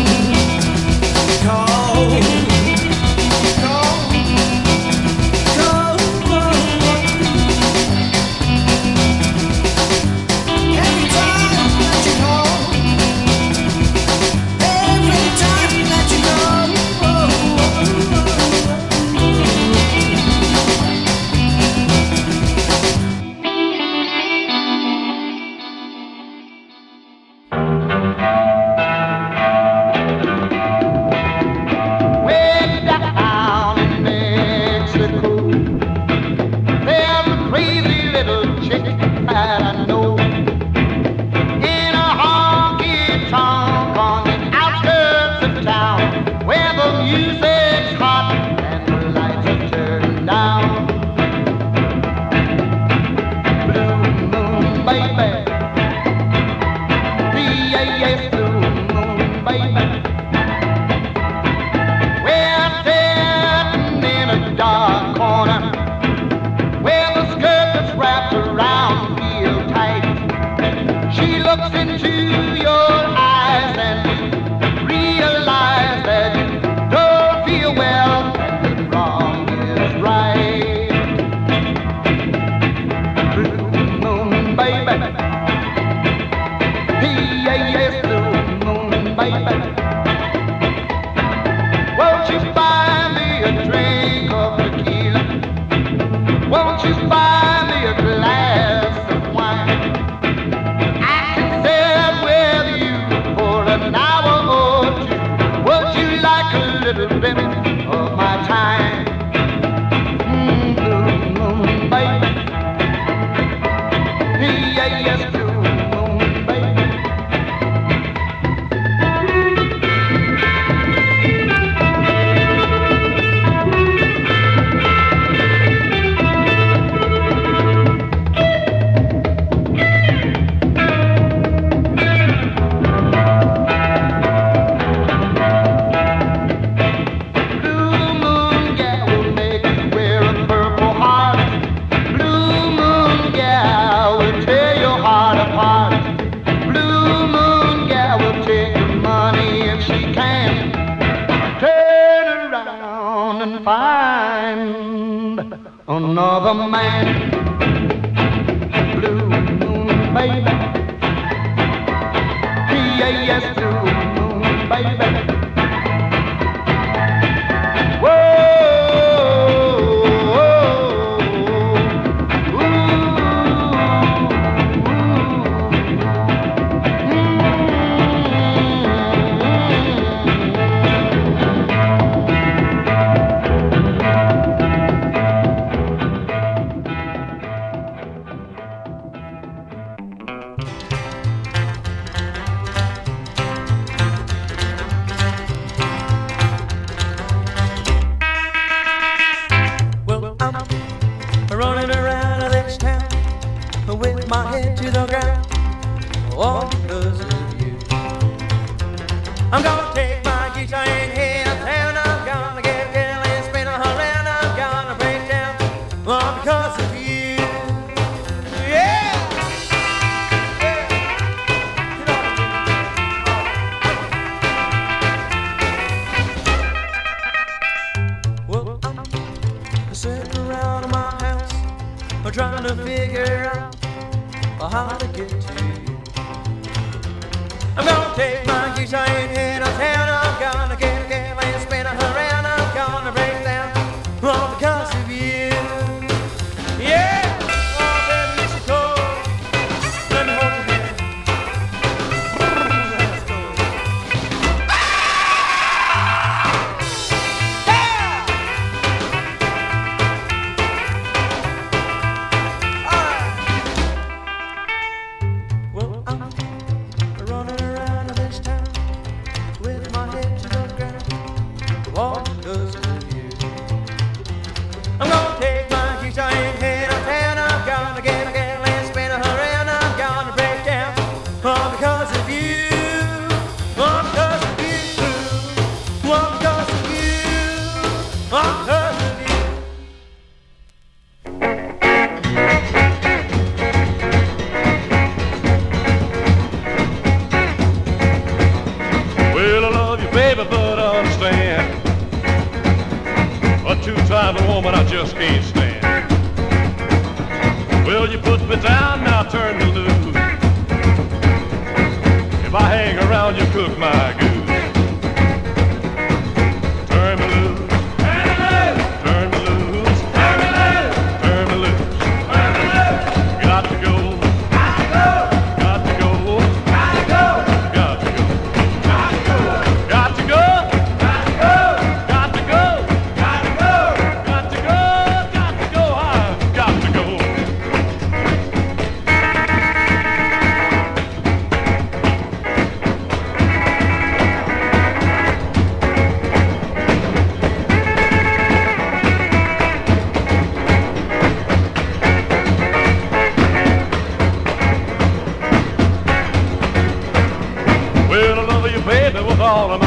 All of them.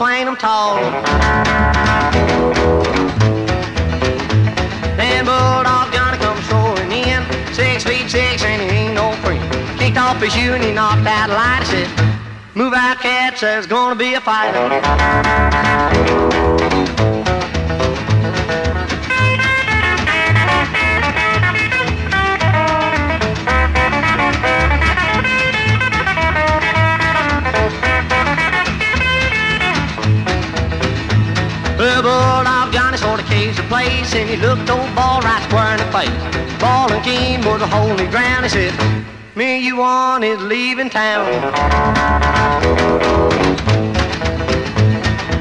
Swing them tall. Then Bulldog Johnny comes strolling in, six feet six and he ain't no friend. Kicked off his shoe and he knocked out a light. He said, Move out, cats, there's gonna be a fight. King holy ground. He said, Me and you want is leaving town.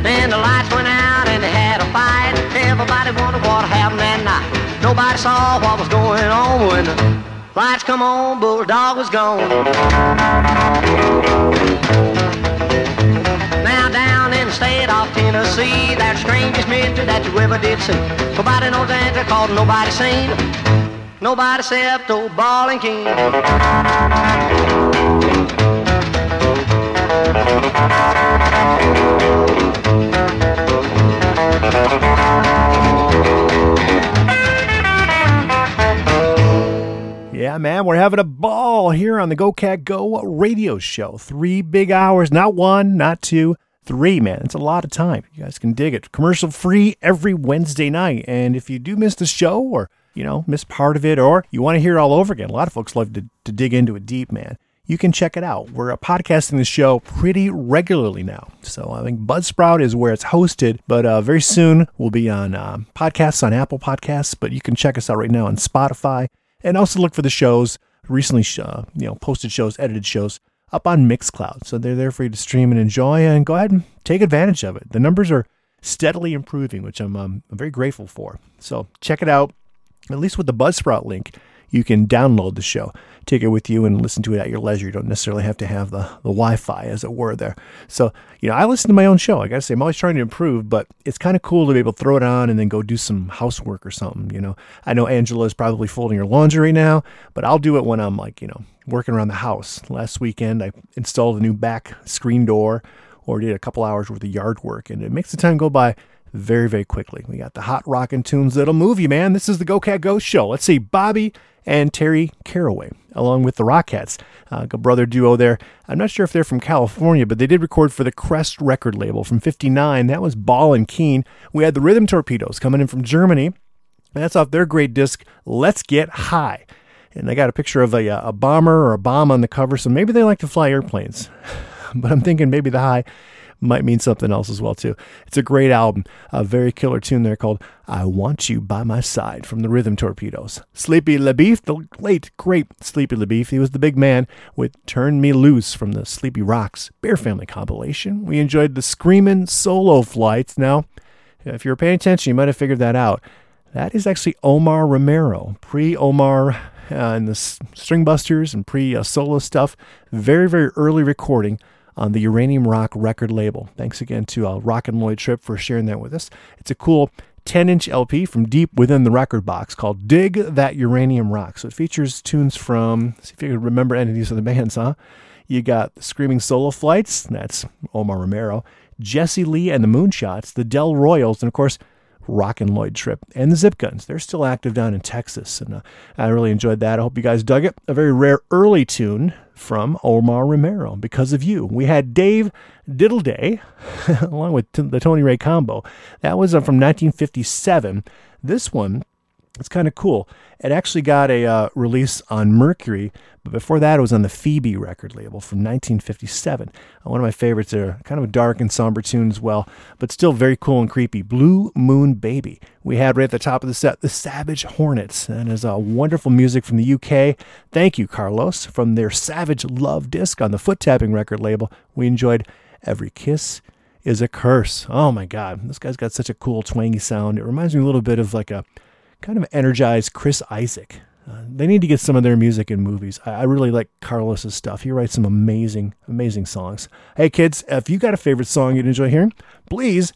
Then the lights went out and they had a fight. Everybody wondered what happened that night. Nobody saw what was going on when the lights come on. Bulldog was gone. Now down in the state of Tennessee, that strangest mystery that you ever did see. Nobody knows the answer cause nobody seen. Nobody except old Ballin' Keen. Yeah, man, we're having a ball here on the Go Cat Go radio show. Three big hours, not one, not two, three, man. It's a lot of time. You guys can dig it. Commercial free every Wednesday night. And if you do miss the show or, you know, miss part of it or you want to hear it all over again, a lot of folks love to, to dig into it deep, man. You can check it out. We're uh, podcasting the show pretty regularly now. So I think Buzzsprout is where it's hosted, but uh, very soon we'll be on um, podcasts on Apple Podcasts. But you can check us out right now on Spotify and also look for the shows recently uh, you know posted shows edited shows up on mixcloud so they're there for you to stream and enjoy and go ahead and take advantage of it the numbers are steadily improving which i'm, um, I'm very grateful for so check it out at least with the buzzsprout link you can download the show take it with you and listen to it at your leisure. You don't necessarily have to have the, the wi-fi as it were there. So you know i listen to my own show. I gotta say i'm always trying to improve but it's kind of cool to be able to throw it on and then go do some housework or something you know. I know angela is probably folding her laundry right now but i'll do it when i'm like you know working around the house. Last weekend i installed a new back screen door or did a couple hours worth of yard work and it makes the time go by very very quickly we got the hot rockin' tunes that'll move you man this is the go cat go show let's see bobby and Terry Caraway, along with the Rockettes, uh, a brother duo there. I'm not sure if they're from California, but they did record for the Crest record label from 59. That was Ballin' Keen. We had the Rhythm Torpedoes coming in from Germany. And that's off their great disc, Let's Get High. And they got a picture of a, a bomber or a bomb on the cover, so maybe they like to fly airplanes. but I'm thinking maybe the high might mean something else as well too. It's a great album, a very killer tune there called "I Want You by My Side" from the Rhythm Torpedoes. Sleepy LaBeef, the late great Sleepy LaBeef, he was the big man with "Turn Me Loose" from the Sleepy Rocks Bear Family compilation. We enjoyed the screaming solo flights. Now, if you were paying attention, you might have figured that out. That is actually Omar Romero, pre Omar uh, and the String Busters and pre uh, solo stuff. Very, very early recording on the Uranium Rock record label. Thanks again to uh, Rock and Lloyd Tripp for sharing that with us. It's a cool 10 inch LP from deep within the record box called Dig That Uranium Rock. So it features tunes from, see if you can remember any of these other bands, huh? You got Screaming Solo Flights, that's Omar Romero, Jesse Lee and the Moonshots, the Del Royals, and of course, Rock and Lloyd Trip, and the Zip Guns. They're still active down in Texas, and uh, I really enjoyed that. I hope you guys dug it. A very rare early tune from Omar Romero, Because of You. We had Dave Diddle Day, along with the Tony Ray combo. That was uh, from 1957. This one it's kind of cool. It actually got a uh, release on Mercury, but before that, it was on the Fee Bee record label from 1957. Uh, one of my favorites. Are kind of a dark and somber tune as well, but still very cool and creepy. Blue Moon Baby. We had right at the top of the set the Savage Hornets, and is a wonderful music from the UK. Thank you, Carlos, from their Savage Love disc on the Foot Tapping record label. We enjoyed Every Kiss is a Curse. Oh my God, this guy's got such a cool twangy sound. It reminds me a little bit of like a kind of energized Chris Isaak. Uh, they need to get some of their music in movies. I, I really like Carlos's stuff. He writes some amazing, amazing songs. Hey, kids, if you got a favorite song you'd enjoy hearing, please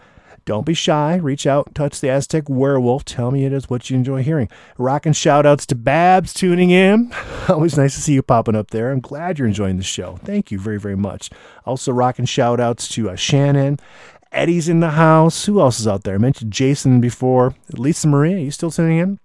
don't be shy. Reach out, touch the Aztec werewolf. Tell me it is what you enjoy hearing. Rocking shout outs to Babs tuning in. Always nice to see you popping up there. I'm glad you're enjoying the show. Thank you very, very much. Also, rocking shout outs to uh, Shannon. Eddie's in the house. Who else is out there? I mentioned Jason before. Lisa Maria, you still tuning in?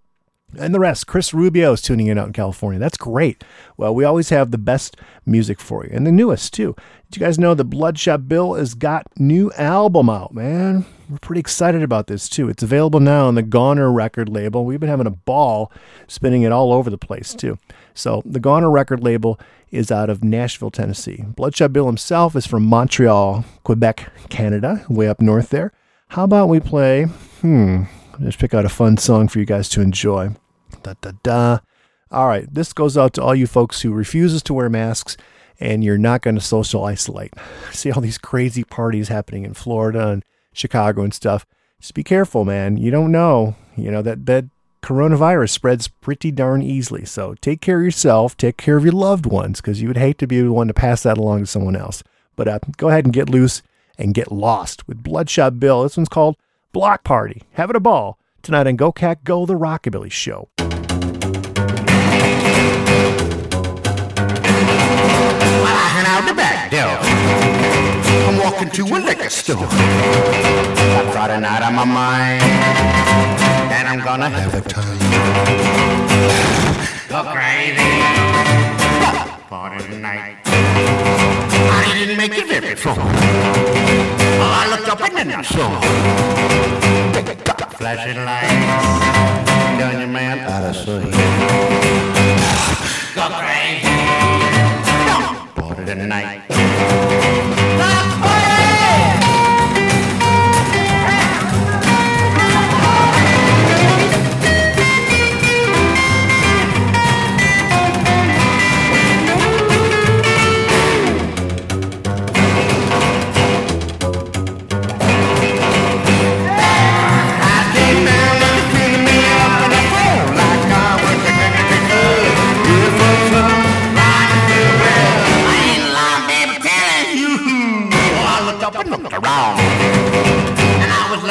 And the rest, Chris Rubio is tuning in out in California. That's great. Well, we always have the best music for you, and the newest too. Did you guys know the Bloodshot Bill has got new album out, man? We're pretty excited about this too. It's available now on the Goner record label. We've been having a ball spinning it all over the place too. So the Goner record label is out of Nashville, Tennessee. Bloodshot Bill himself is from Montreal, Quebec, Canada, way up north there. How about we play? Hmm. Just pick out a fun song for you guys to enjoy. Da da da. All right, this goes out to all you folks who refuses to wear masks and you're not going to social isolate. See all these crazy parties happening in Florida and Chicago and stuff. Just be careful, man. You don't know. You know that that coronavirus spreads pretty darn easily. So take care of yourself, take care of your loved ones because you would hate to be the one to pass that along to someone else. But uh, go ahead and get loose and get lost with Bloodshot Bill. This one's called Block Party. Having a ball tonight on Go Cat Go, the Rockabilly Show. Back door. I'm walking to a liquor store. I've got Friday night on my mind, and I'm gonna have a time. Go crazy, party tonight. I didn't make it very far. Oh, I looked up and then I saw flashing lights, done your man out of sight. Go crazy, party tonight.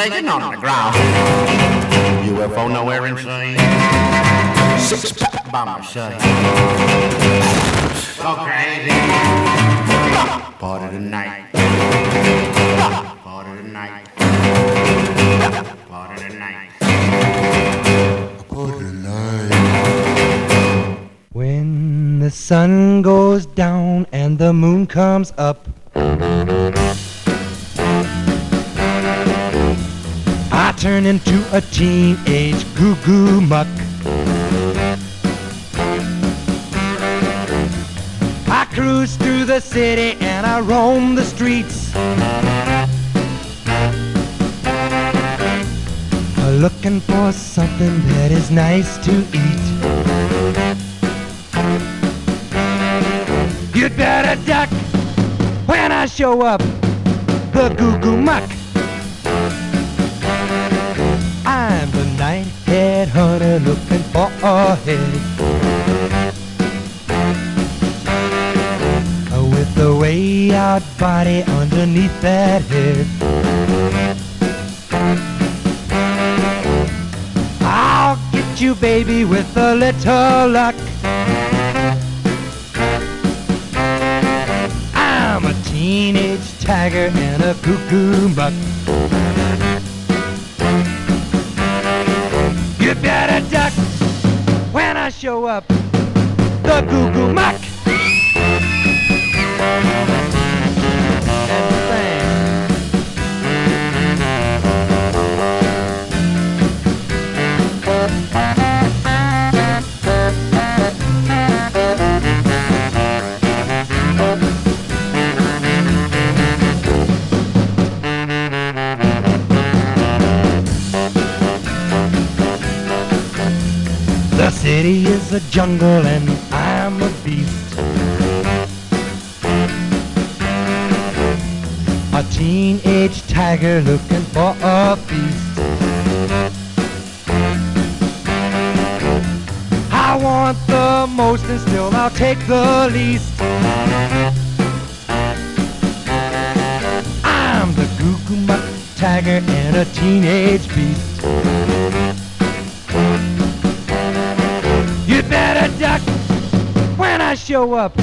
And laying on the ground. UFO nowhere in sight. Six pack by my side. Go crazy. Party tonight. Party tonight. Party tonight. Party tonight. When the sun goes down and the moon comes up. Turn into a teenage goo goo muck. I cruise through the city and I roam the streets. Looking for something that is nice to eat. You'd better duck when I show up, the goo goo muck. The night head hunter looking for a head. With the way out body underneath that head. I'll get you, baby, with a little luck. I'm a teenage tiger and a cuckoo buck. Better duck when I show up, the goo goo muck. the jungle and I'm a beast. A teenage tiger looking for a feast. I want the most and still I'll take the least. show up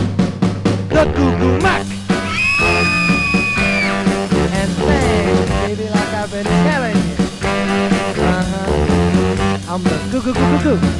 the Goo Goo Mac. And sing, baby, like I've been telling you. Uh-huh. I'm the Goo Goo Goo Goo Goo.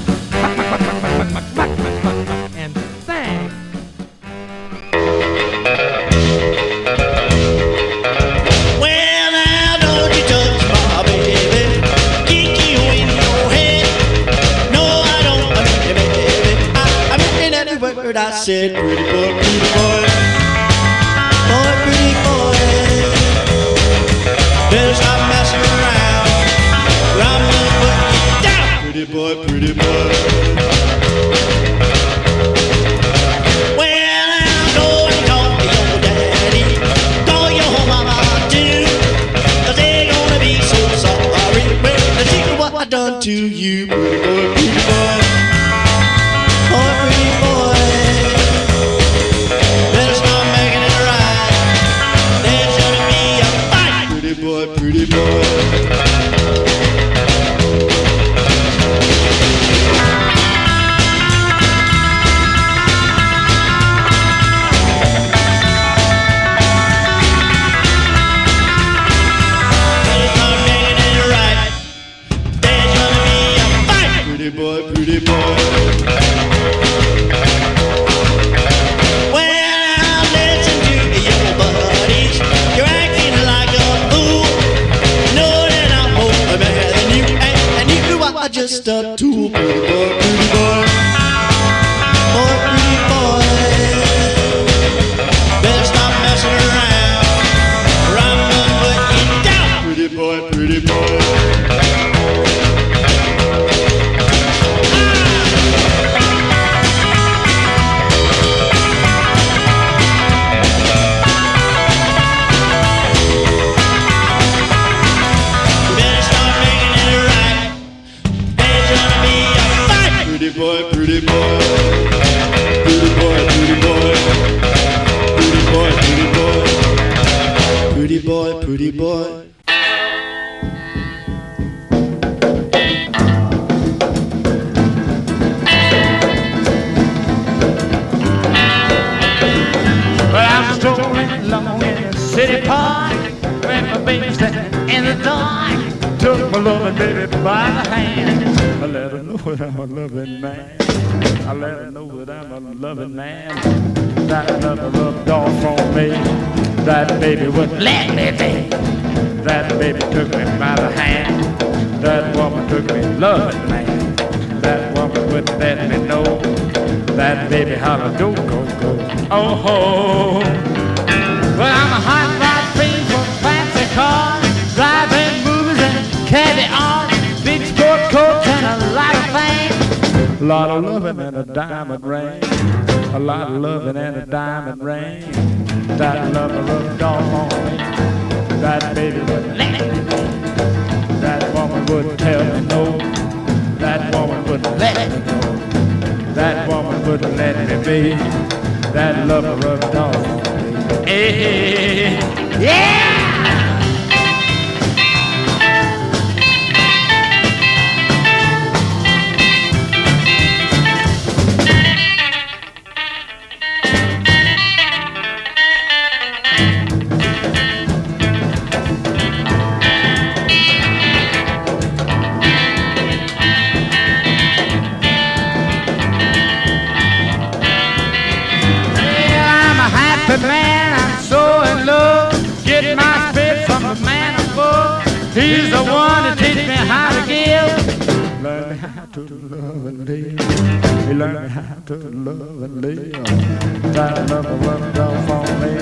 me.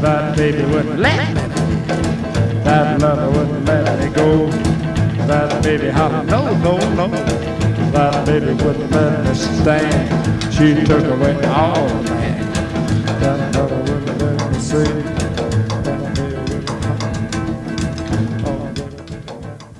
That baby wouldn't let me. That lover wouldn't let me go. That baby no, no, no. That baby wouldn't let me stand. She took away all the man. That lover wouldn't let me.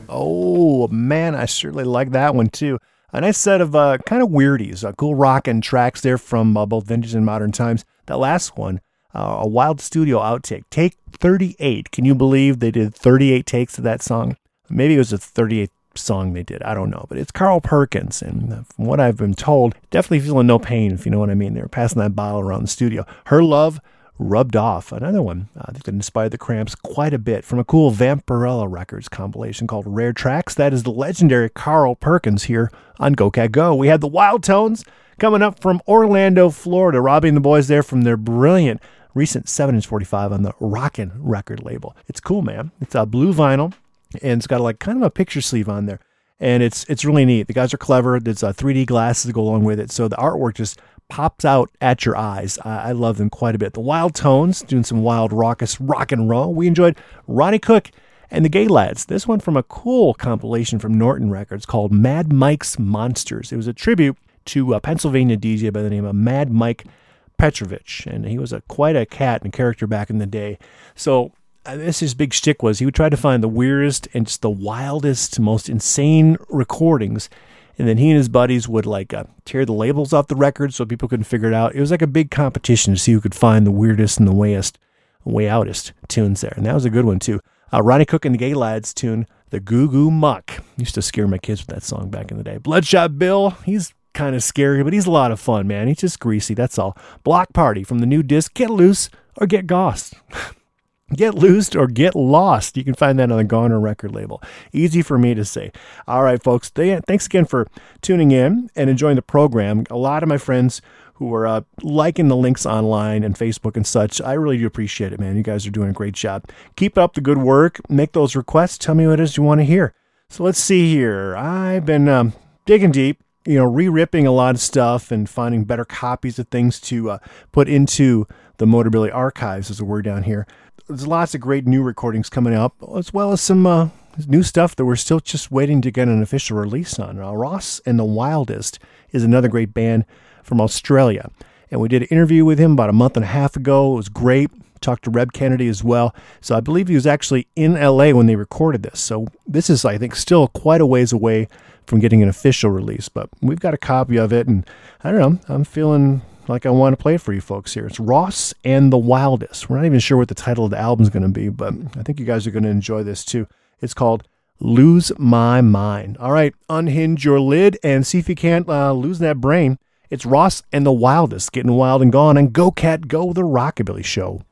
Oh man, I certainly like that one too. A nice set of uh, kind of weirdies, uh, cool rockin' tracks there from uh, both vintage and modern times. That last one, uh, a wild studio outtake, take 38. Can you believe they did 38 takes of that song? Maybe it was the 38th song they did. I don't know, but it's Carl Perkins, and uh, from what I've been told, definitely feeling no pain, if you know what I mean. They were passing that bottle around the studio. Her love rubbed off. Another one uh, that inspired the Cramps quite a bit from a cool Vampirella Records compilation called Rare Tracks. That is the legendary Carl Perkins here on Go Cat Go. We had the Wild Tones coming up from Orlando, Florida, robbing the boys there from their brilliant recent 7 inch 45 on the Rockin' record label. It's cool, man. It's a blue vinyl and it's got like kind of a picture sleeve on there. And it's it's really neat. The guys are clever. There's uh, 3D glasses to go along with it, so the artwork just pops out at your eyes. I, I love them quite a bit. The Wild Tones doing some wild raucous rock and roll. We enjoyed Ronnie Cook and the Gay Lads. This one from a cool compilation from Norton Records called Mad Mike's Monsters. It was a tribute to a Pennsylvania DJ by the name of Mad Mike Metrovich, and he was a quite a cat and character back in the day. So this his big shtick was he would try to find the weirdest and just the wildest, most insane recordings, and then he and his buddies would like uh, tear the labels off the record so people couldn't figure it out. It was like a big competition to see who could find the weirdest and the wayest, way outest tunes there, and that was a good one too. Uh, Ronnie Cook and the Gay Lads tune, "The Goo Goo Muck." Used to scare my kids with that song back in the day. Bloodshot Bill, he's kind of scary, but he's a lot of fun, man. He's just greasy, that's all. Block Party from the new disc, Get Loose or Get Gossed. Get loosed or get lost. You can find that on the Goner record label. Easy for me to say. All right, folks. Thanks again for tuning in and enjoying the program. A lot of my friends who are uh, liking the links online and Facebook and such, I really do appreciate it, man. You guys are doing a great job. Keep up the good work. Make those requests. Tell me what it is you want to hear. So let's see here. I've been um, digging deep you know, re-ripping a lot of stuff and finding better copies of things to uh, put into the Motorbilly archives, as a word down here. There's lots of great new recordings coming up, as well as some uh, new stuff that we're still just waiting to get an official release on. Uh, Ross and the Wildest is another great band from Australia, and we did an interview with him about a month and a half ago. It was great. Talked to Reb Kennedy as well. So I believe he was actually in LA when they recorded this. So this is, I think, still quite a ways away from getting an official release, but we've got a copy of it, and I don't know, I'm feeling like I want to play for you folks here. It's Ross and the Wildest. We're not even sure what the title of the album is going to be, but I think you guys are going to enjoy this too. It's called Lose My Mind. All right, unhinge your lid and see if you can't uh, lose that brain. It's Ross and the Wildest getting wild and gone, and Go Cat Go, the Rockabilly Show.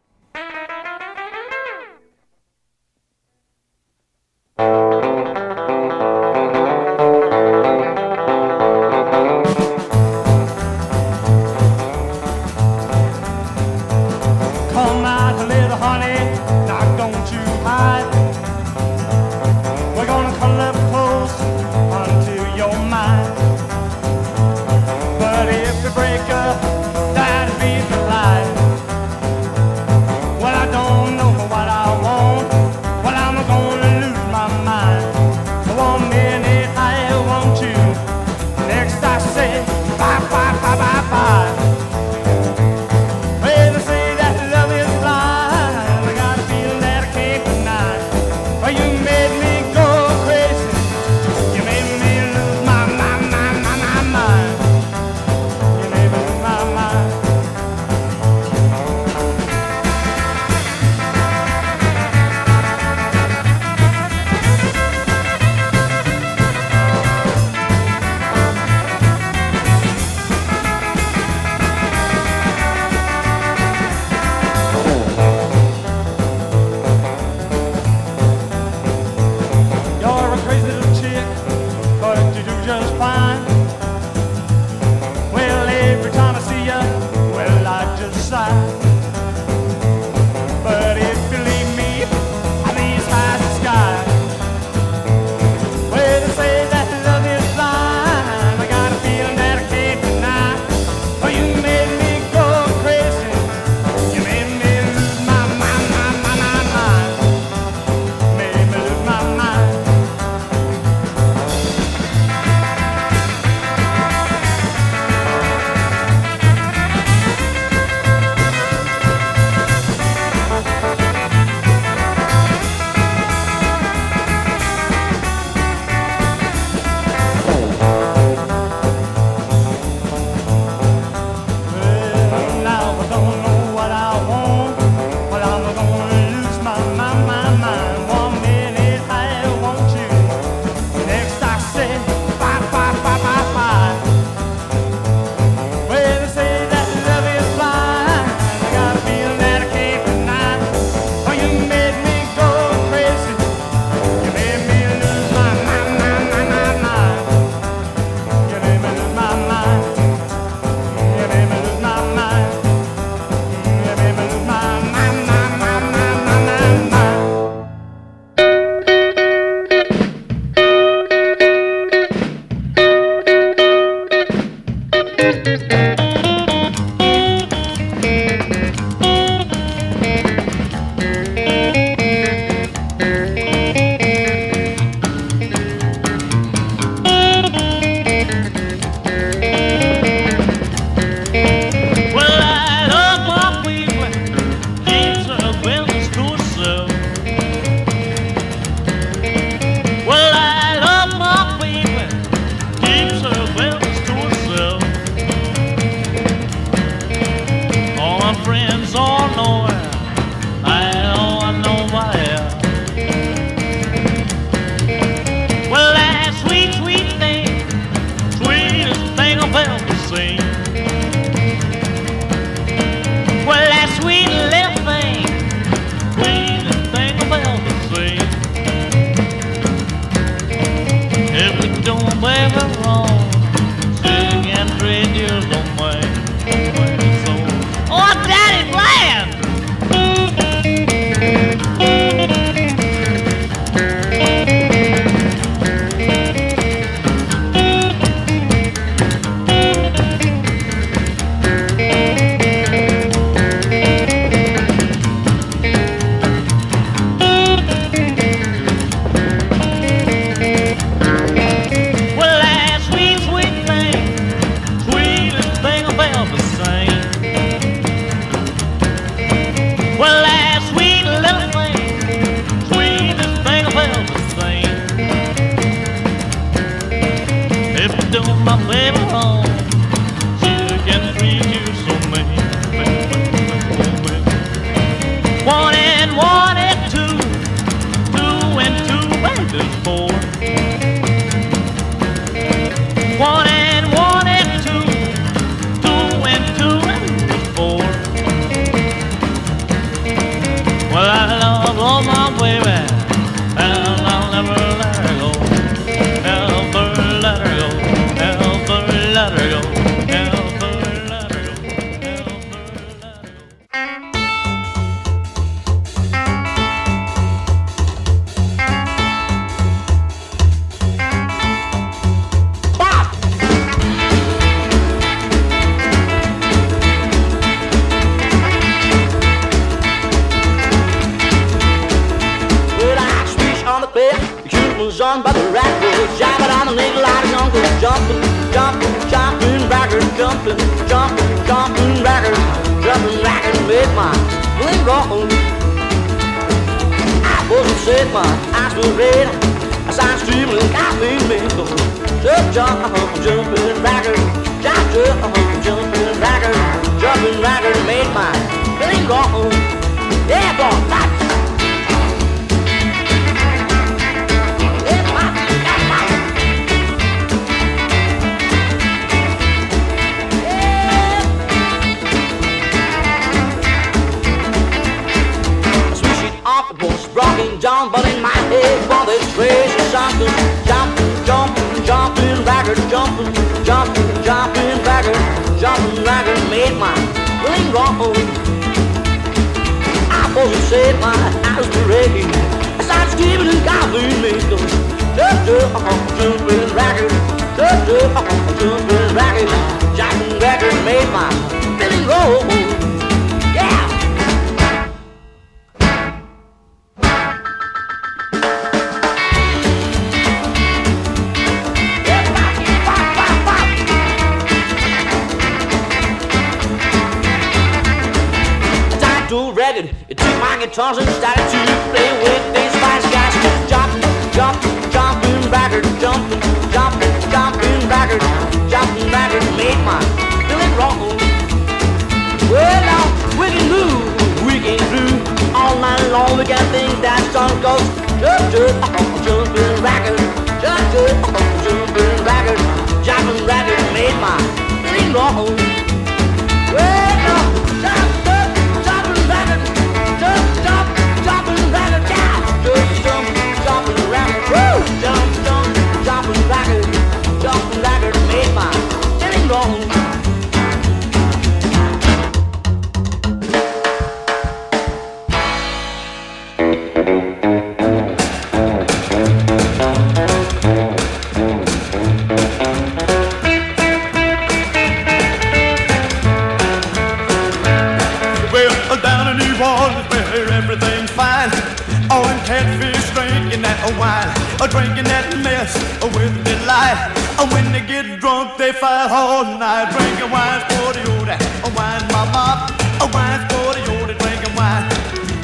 They fight all night, drinking wine for the yoda. A wine, mama, a wine for the yoda, drinking wine.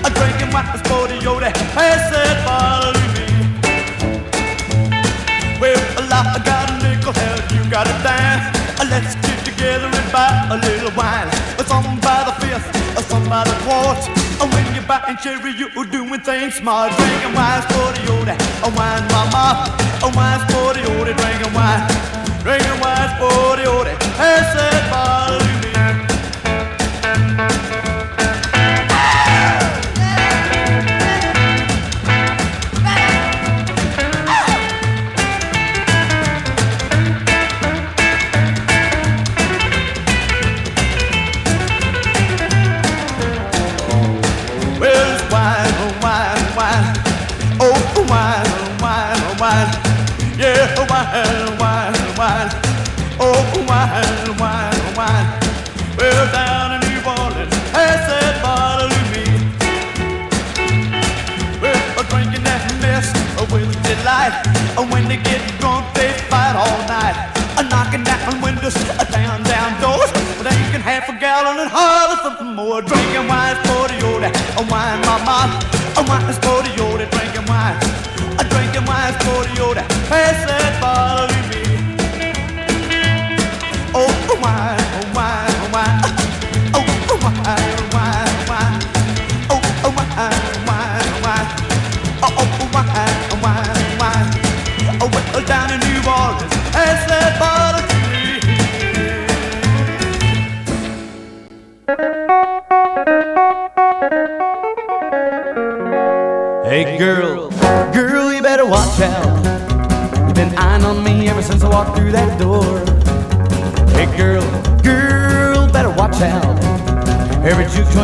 A drinking wine for the yoda. Hey, said, follow me. Well, I got a nickel, hell, you got a dime. Let's get together and buy a little wine. Some by the fifth, or some by the quart. And when you're buying cherry, you're doing things smart. Drinking wine for the yoda, a wine, mama, a wine for the yoda, drinking wine. Ring and wise, 40, 40,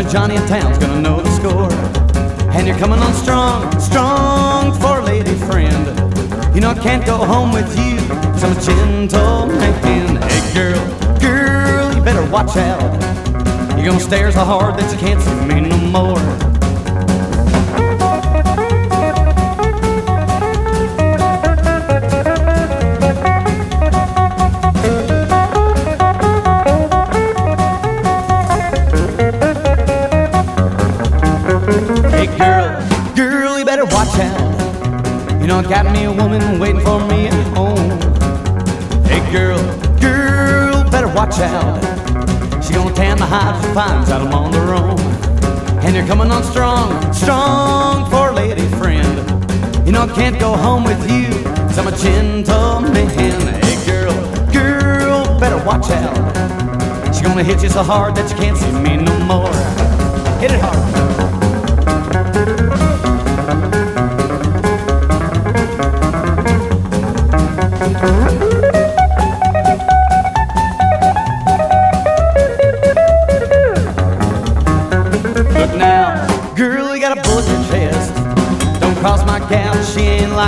boy Johnny in town's gonna know the score. And you're coming on strong, strong for a lady friend. You know I can't go home with you, cause I'm a gentle. Hey girl, girl, you better watch out. You're gonna stare so hard that you can't see me no more. I got me a woman waiting for me at home. Hey, girl, girl, better watch out. She gonna tan the hides and finds out I'm on the roam. And you're coming on strong, strong for a lady friend. You know, I can't go home with you, cause I'm a gentleman. Hey, girl, girl, better watch out. She gonna hit you so hard that you can't see me no more. Hit it hard.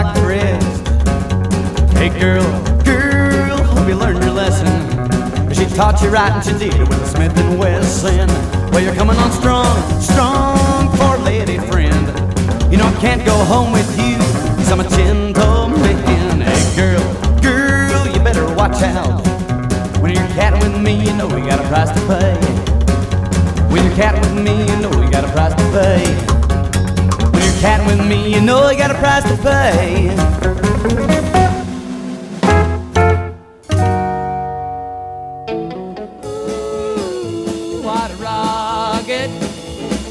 The rest. Hey, girl, girl, hope you learned your lesson. She taught you right and she did it with a Smith and Wesson. Well, you're coming on strong, strong for lady friend. You know I can't go home with you, cause I'm a gentleman. Hey, girl, girl, you better watch out. When you're catting with me, you know we got a price to pay. When you're catting with me, you know you got a price to pay. You're with me, you know you got a price to pay. Ooh, What a rocket.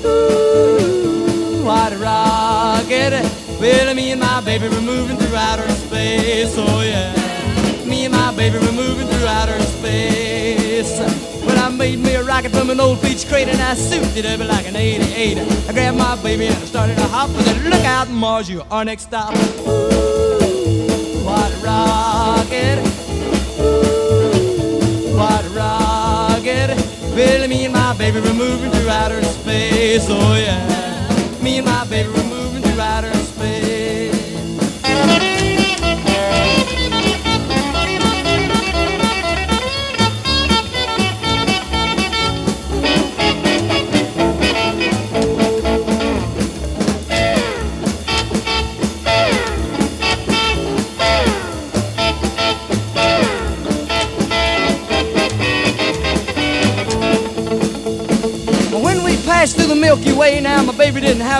Ooh, what a rocket. Well, me and my baby were moving through outer rocket from an old beach crate and I souped it up like an 88. I grabbed my baby and I started to hop. I said, Look out, Mars, you're next stop. Ooh, what a rocket. Ooh, what a rocket. Well, me and my baby were moving through outer space. Oh, yeah. Me and my baby were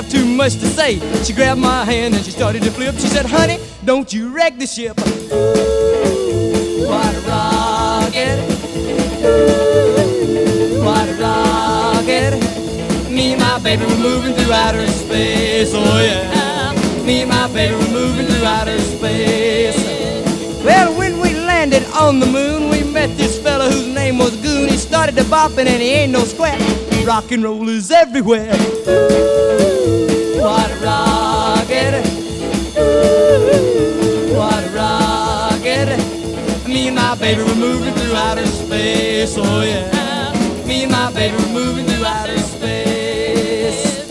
have too much to say. She grabbed my hand and she started to flip. She said, Honey, don't you wreck the ship. Ooh, what a rocket. Ooh, what a rocket. Me and my baby were moving through outer space. Oh, yeah. Me and my baby were moving through outer space. Well, when we landed on the moon, we met this fella whose name was Goon. He started to bopping and he ain't no squat. Rock and roll is everywhere. My baby were moving through outer space. Oh, yeah. Me and my baby were moving through outer space.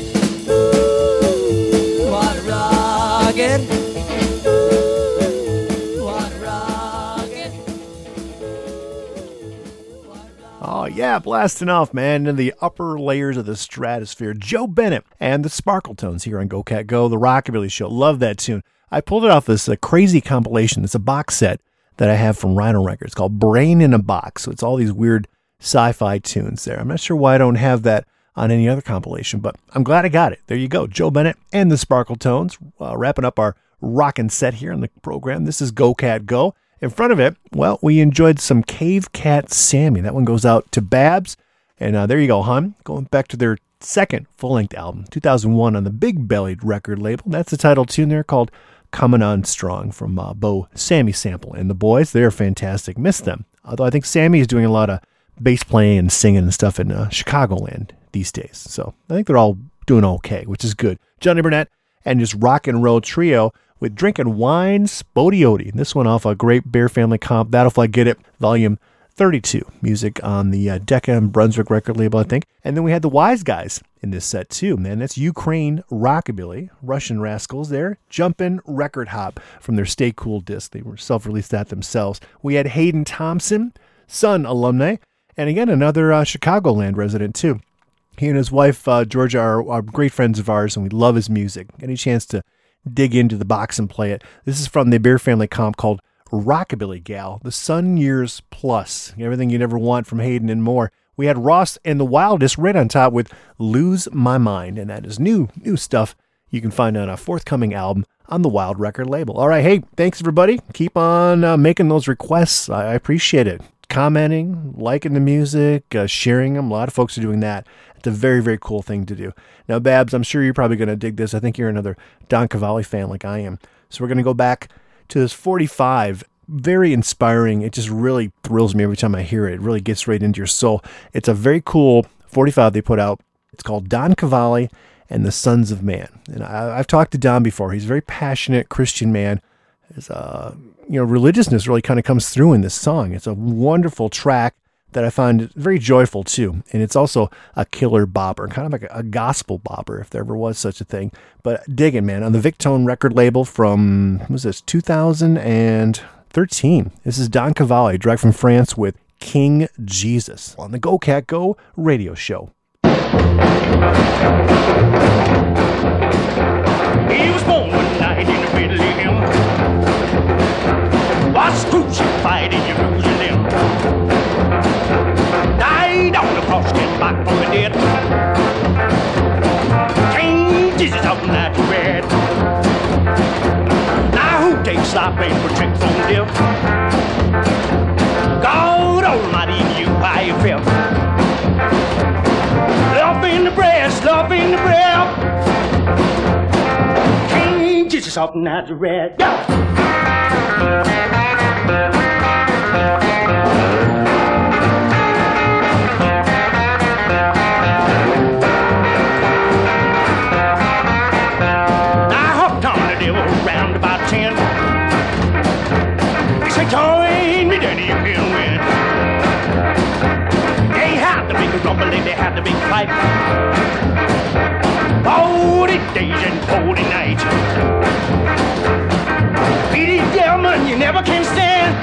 Ooh, what a rocket. A rocket. Oh, yeah, blasting off, man, into the upper layers of the stratosphere. Joe Bennett and the Sparkletones here on Go Cat Go, the Rockabilly Show. Love that tune. I pulled it off this uh, crazy compilation. It's a box set that I have from Rhino Records called Brain in a Box. So it's all these weird sci fi tunes there. I'm not sure why I don't have that on any other compilation, but I'm glad I got it. There you go. Joe Bennett and the Sparkletones, uh, wrapping up our rockin' set here on the program. This is Go Cat Go. In front of it, well, we enjoyed some Cave Cat Sammy. That one goes out to Babs. And uh, there you go, hon. Going back to their second full length album, 2001, on the Big Bellied record label. That's the title tune there called Coming On Strong from uh, Bo Sammy Sample. And the boys, they're fantastic. Miss them. Although I think Sammy is doing a lot of bass playing and singing and stuff in uh, Chicagoland these days. So I think they're all doing okay, which is good. Johnny Burnette and his rock and roll trio with Drinking Wine Spo-Dee-O-Dee. This one off a great Bear Family comp, That'll Flat Git It, volume 32. Music on the uh, Decca and Brunswick record label, I think. And then we had the Wise Guys in this set too, man. That's Ukraine Rockabilly, Russian Rascals there. Jumpin' Record Hop from their Stay Cool disc. They were self-released that themselves. We had Hayden Thompson, Sun alumni, and again, another uh, Chicagoland resident too. He and his wife, uh, Georgia, are, are great friends of ours, and we love his music. Any chance to dig into the box and play it. This is from the Bear Family comp called Rockabilly Gal, the Sun Years Plus. Everything you'd ever want from Hayden and more. We had Ross and the Wildest right on top with Lose My Mind, and that is new, new stuff you can find on a forthcoming album on the Wild Record label. All right, hey, thanks everybody. Keep on uh, making those requests. I, appreciate it. Commenting, liking the music, uh, sharing them. A lot of folks are doing that. It's a very, very cool thing to do. Now, Babs, I'm sure you're probably going to dig this. I think you're another Don Cavalli fan like I am. So we're going to go back to this 45 very inspiring. It just really thrills me every time I hear it. It really gets right into your soul. It's a very cool 45 they put out. It's called Don Cavalli and the Sons of Man. And I, I've talked to Don before. He's a very passionate Christian man. His, uh, you know, religiousness really kind of comes through in this song. It's a wonderful track that I find very joyful too. And it's also a killer bobber, kind of like a, gospel bobber, if there ever was such a thing. But digging, man, on the Victone record label from, what was this, 2013. This is Don Cavalli, direct from France with King Jesus on the Go Cat Go radio show. He was born one night in Bethlehem. Was crucified in Jerusalem all spit back from the dead. Changes Jesus out in that red. Now who takes thy bait for trick from deal? God Almighty you how you felt. Love in the breast, love in the breath. Changes Jesus out in that red. Yeah. Between me daddy and win. They had to make a they had to make a fight. Forty days and forty nights. Beat it you never can stand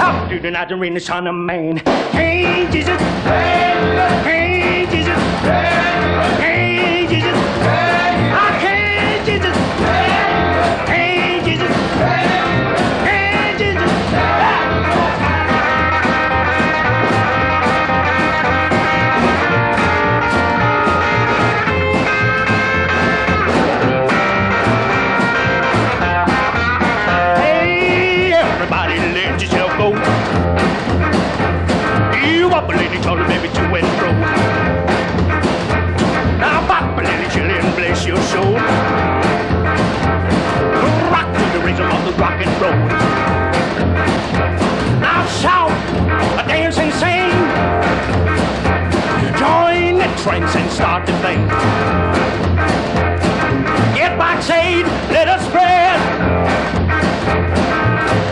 up through the night and rain the son of man. Hey, Jesus. Hey, Jesus. Hey, Jesus. Hey, Jesus. trench and start to debate. Get Box Aid, let us spread.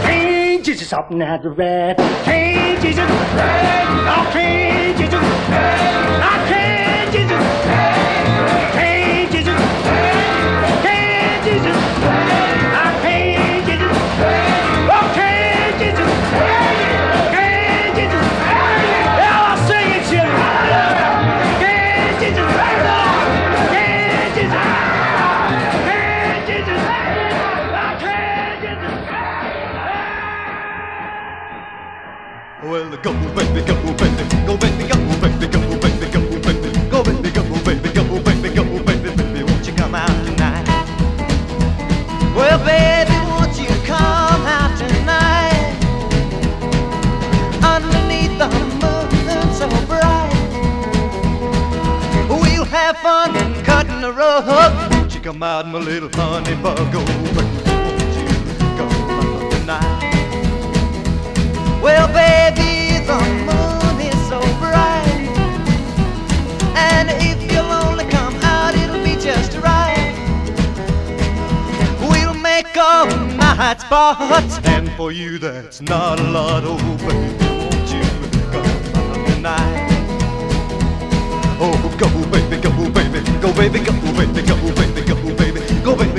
King Jesus up in that red. King Jesus, red. Oh, King Jesus, red. I can't. Go, baby, go, baby, go, baby, go, baby, go, baby, go, baby, go, baby, go, baby, go, baby, go, won't you come out tonight? Well, baby, won't you come out tonight? Underneath the moon so bright. We'll have fun cutting the rug. Won't you come out, my little honey bug? Oh, baby, won't you come out tonight? Well, baby, hot bright, And for you, that's not a lot, oh baby. Won't you come out tonight? Oh, go baby, go baby, go baby, go baby, go baby, go baby, go baby.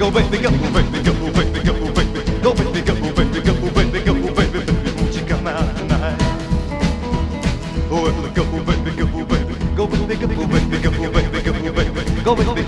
go baby, go baby, go baby, go baby, go baby, go baby, go baby, go baby, baby, won't you come out tonight? Oh, go baby, go baby, go baby, go baby, go baby, go baby, go baby, go baby.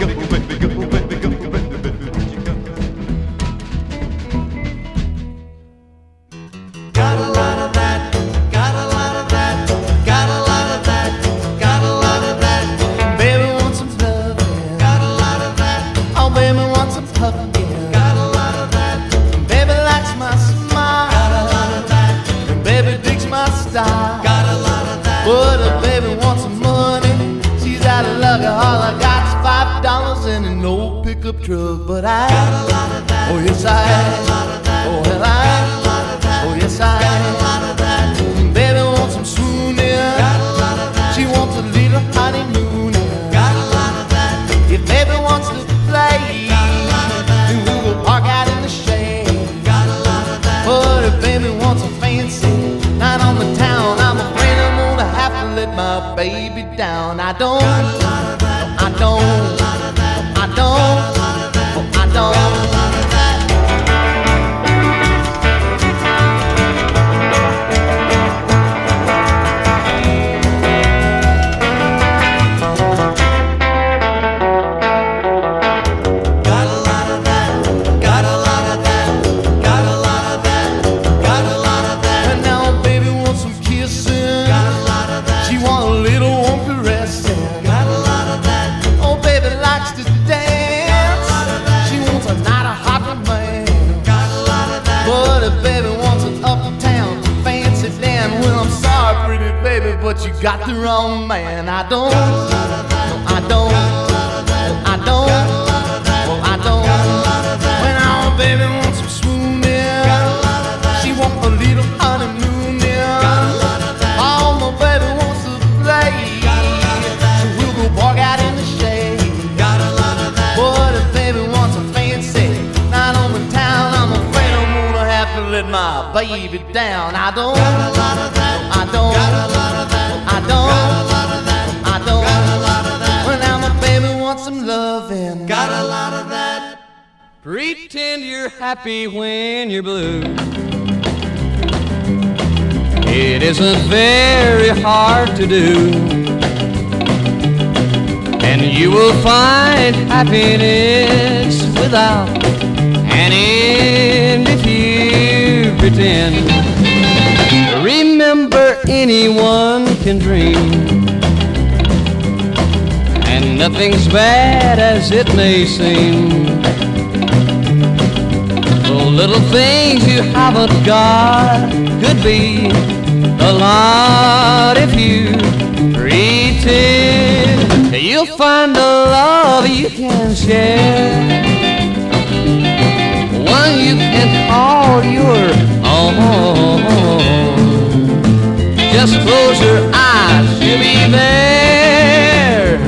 Just close your eyes, you'll be there.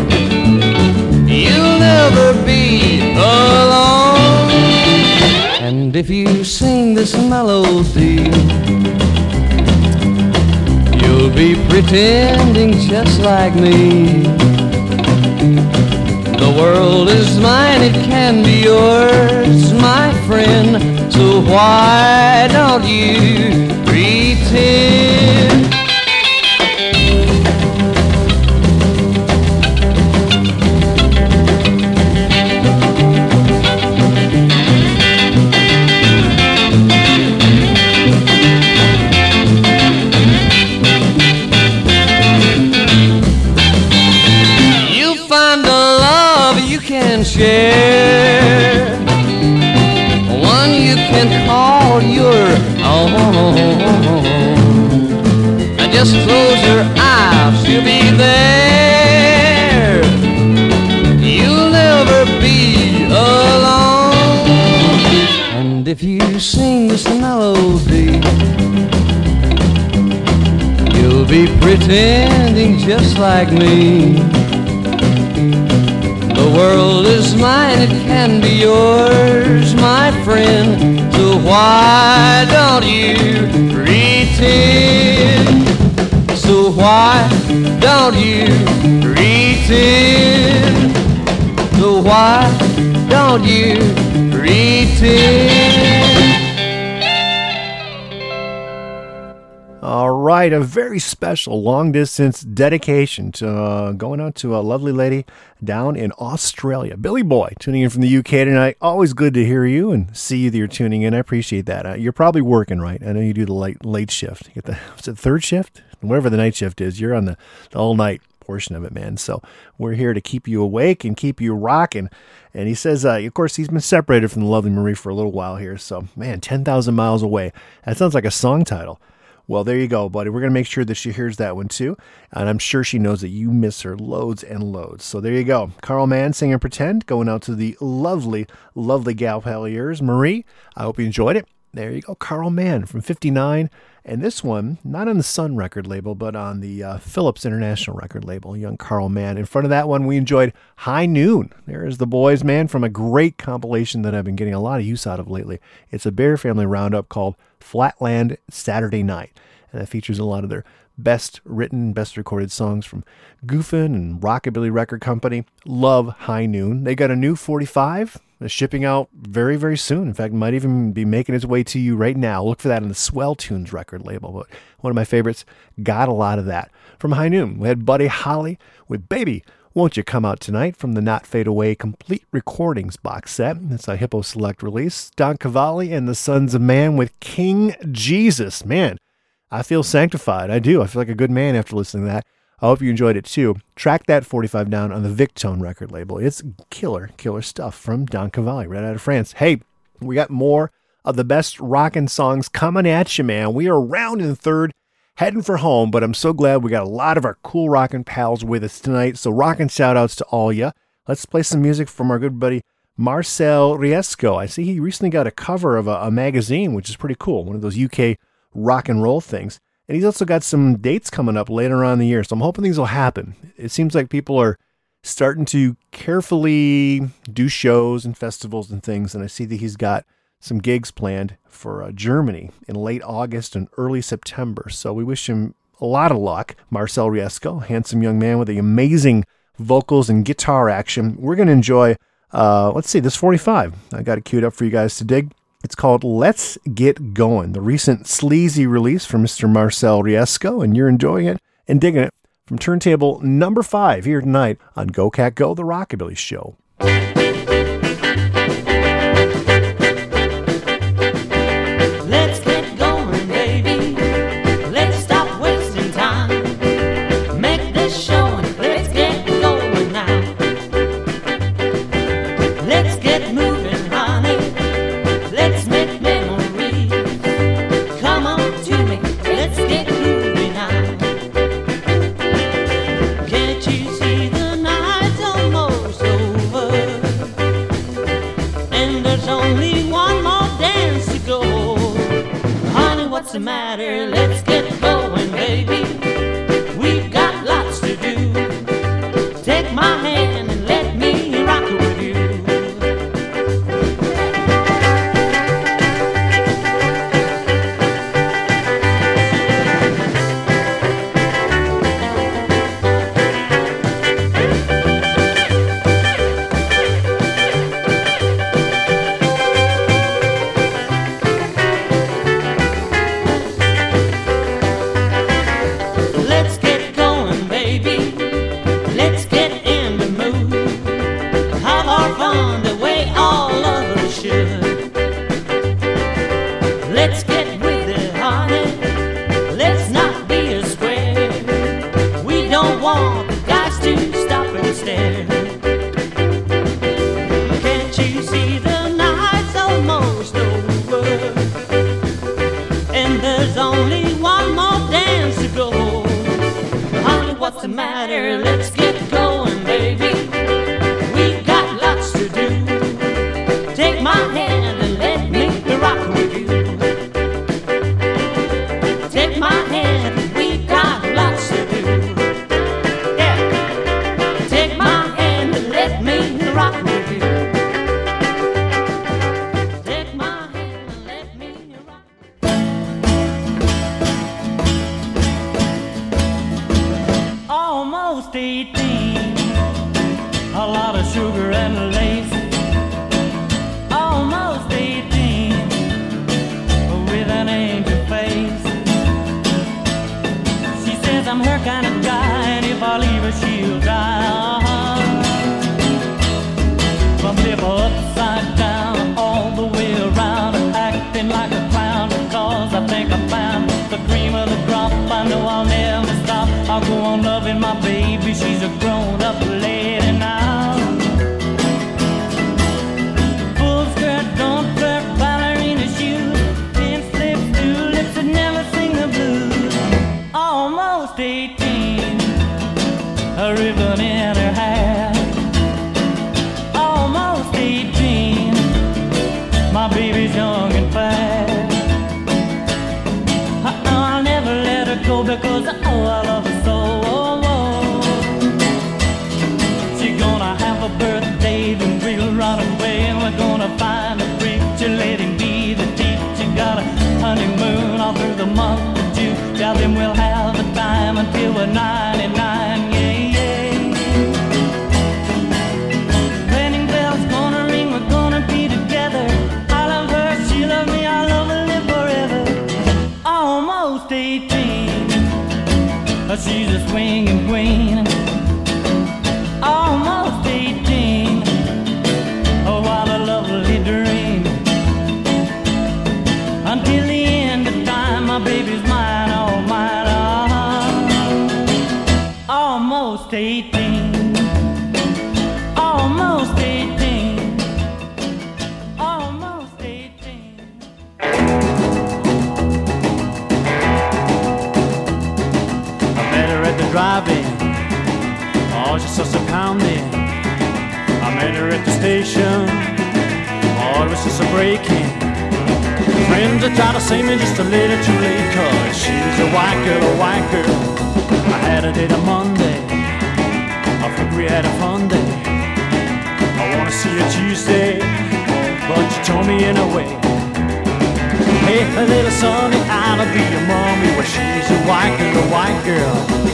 You'll never be alone. And if you sing this melody, you'll be pretending just like me. The world is mine, it can be yours, my friend. So why don't you pretend? Oh, and call your own. Just close your eyes, you'll be there. You'll never be alone. And if you sing this melody, you'll be pretending just like me. The world is mine, it can be yours, my friend. So why don't you pretend? So why don't you pretend? So why don't you pretend? A very special long distance dedication to uh, going out to a lovely lady down in Australia. Billy Boy, tuning in from the UK tonight. Always good to hear you and see you that you're tuning in. I appreciate that. Uh, you're probably working, right? I know you do the late late shift. You get the is it third shift? Whatever the night shift is, you're on the, the all night portion of it, man. So we're here to keep you awake and keep you rocking. And he says, uh, of course, he's been separated from the lovely Marie for a little while here. So, man, 10,000 miles away. That sounds like a song title. Well, there you go, buddy. We're going to make sure that she hears that one too. And I'm sure she knows that you miss her loads and loads. So there you go. Carl Mann singing Pretend, going out to the lovely, lovely gal pal yours, Marie. I hope you enjoyed it. There you go. Carl Mann from 59. And this one, not on the Sun record label, but on the uh, Phillips International record label, young Carl Mann. In front of that one, we enjoyed High Noon. There is the boys, man, from a great compilation that I've been getting a lot of use out of lately. It's a Bear Family roundup called Flatland Saturday Night. And that features a lot of their best written, best recorded songs from Goofin and Rockabilly Record Company. Love High Noon. They got a new 45 that's shipping out very, very soon. In fact, might even be making its way to you right now. Look for that on the Swell Tunes record label. But one of my favorites, got a lot of that. From High Noon, we had Buddy Holly with Baby. Won't You Come Out Tonight from the Not Fade Away Complete Recordings box set. It's a Hippo Select release. Don Cavalli and the Sons of Man with King Jesus. Man, I feel sanctified. I do. I feel like a good man after listening to that. I hope you enjoyed it too. Track that 45 down on the Victone record label. It's killer, killer stuff from Don Cavalli, right out of France. Hey, we got more of the best rockin' songs coming at you, man. We are round in third, heading for home, but I'm so glad we got a lot of our cool rockin' pals with us tonight. So rockin' shout outs to all ya. Let's play some music from our good buddy Marcel Riesco. I see he recently got a cover of a, a magazine, which is pretty cool, one of those UK rock and roll things. And he's also got some dates coming up later on in the year. So I'm hoping things will happen. It seems like people are starting to carefully do shows and festivals and things. And I see that he's got some gigs planned for uh, Germany in late August and early September. So we wish him a lot of luck. Marcel Riesco, handsome young man with the amazing vocals and guitar action. We're going to enjoy, uh, let's see, this 45. I got it queued up for you guys to dig. It's called Let's Get Going, the recent sleazy release from Mr. Marcel Riesco, and you're enjoying it and digging it from turntable number five here tonight on Go Cat Go, the Rockabilly Show. Matter? Let's she's That tried to see me just a little too late, cause she's a white girl, a white girl. I had a date on Monday. I think we had a fun day. I wanna see her Tuesday, but you told me in a way. Hey, a little sonny, I'll be your mommy. Well, she's a white girl, a white girl.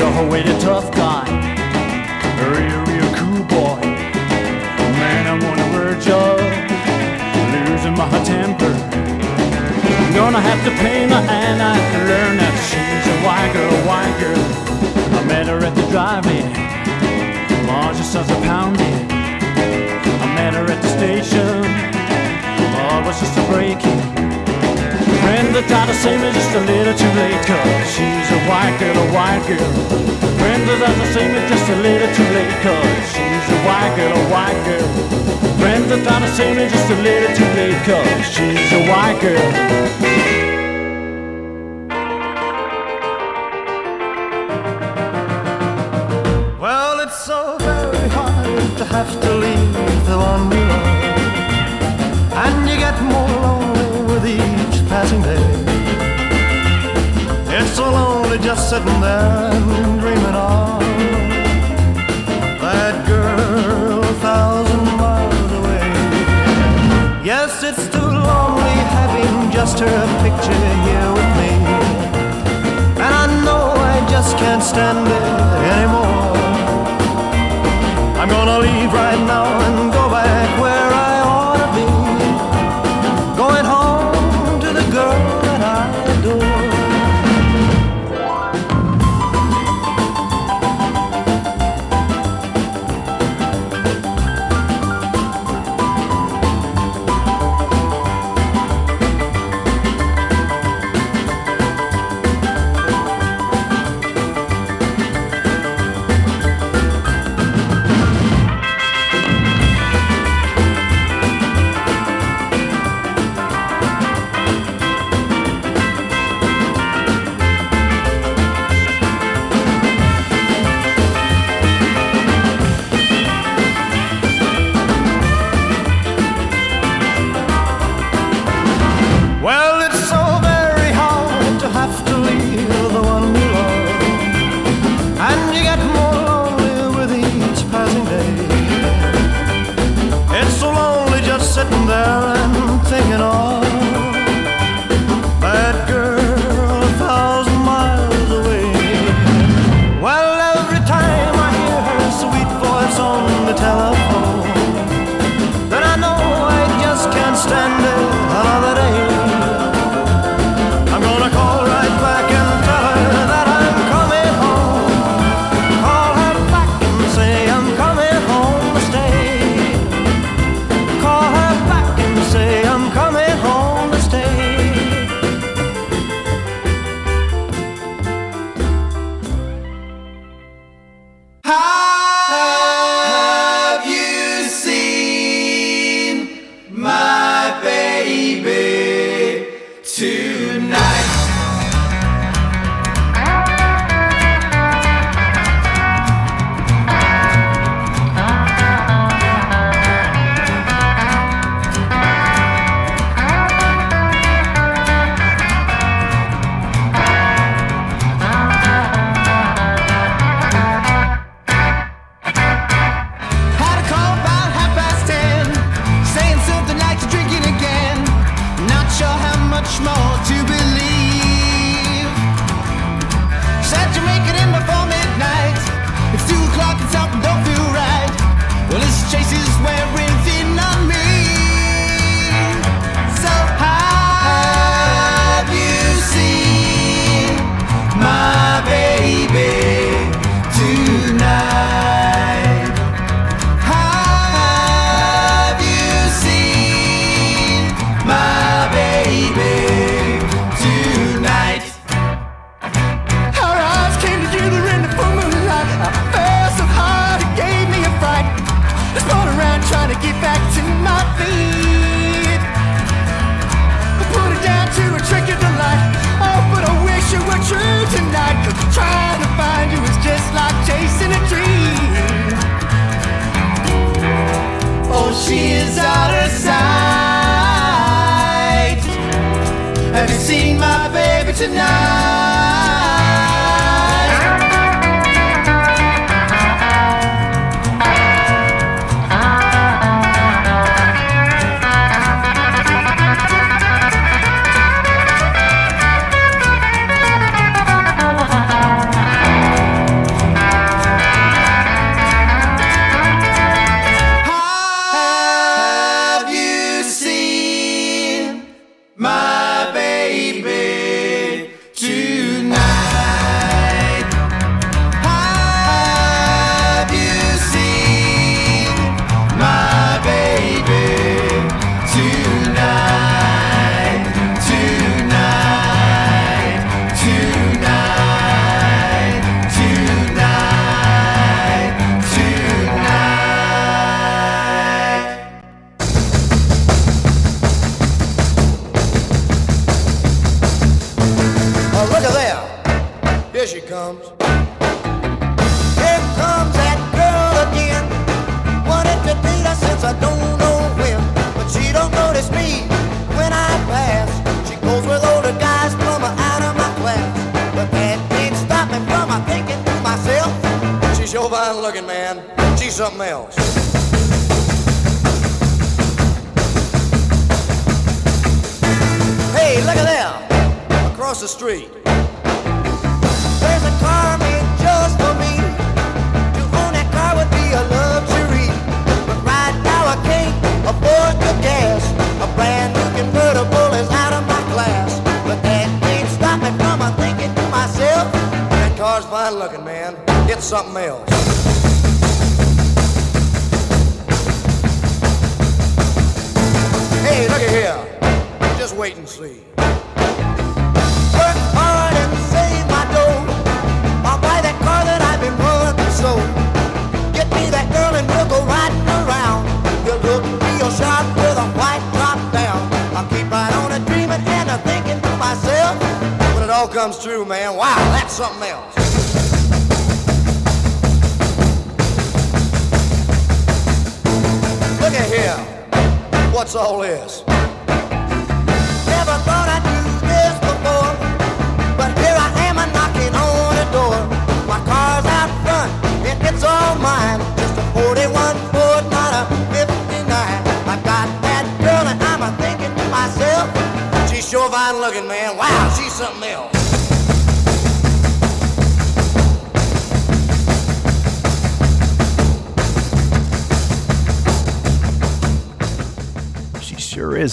I her with a tough guy, a real, real cool boy. Man, I'm on the verge of losing my temper. I'm gonna have to pay my hand to learn that she's a white girl, white girl. I met her at the drive-in, oh, just as a pounding. I met her at the station, oh, was just a break-in. Friends that try to see me just a little too late Cause she's a white girl, a white girl. Friends that try to see me just a little too late Cause she's a white girl, a white girl. Friends that try to see me just a little too late Cause she's a white girl. Well, it's so very hard to have to sitting there and dreaming of that girl a thousand miles away. Yes, it's too lonely having just her picture here with me. And I know I just can't stand it anymore. I'm gonna leave right now and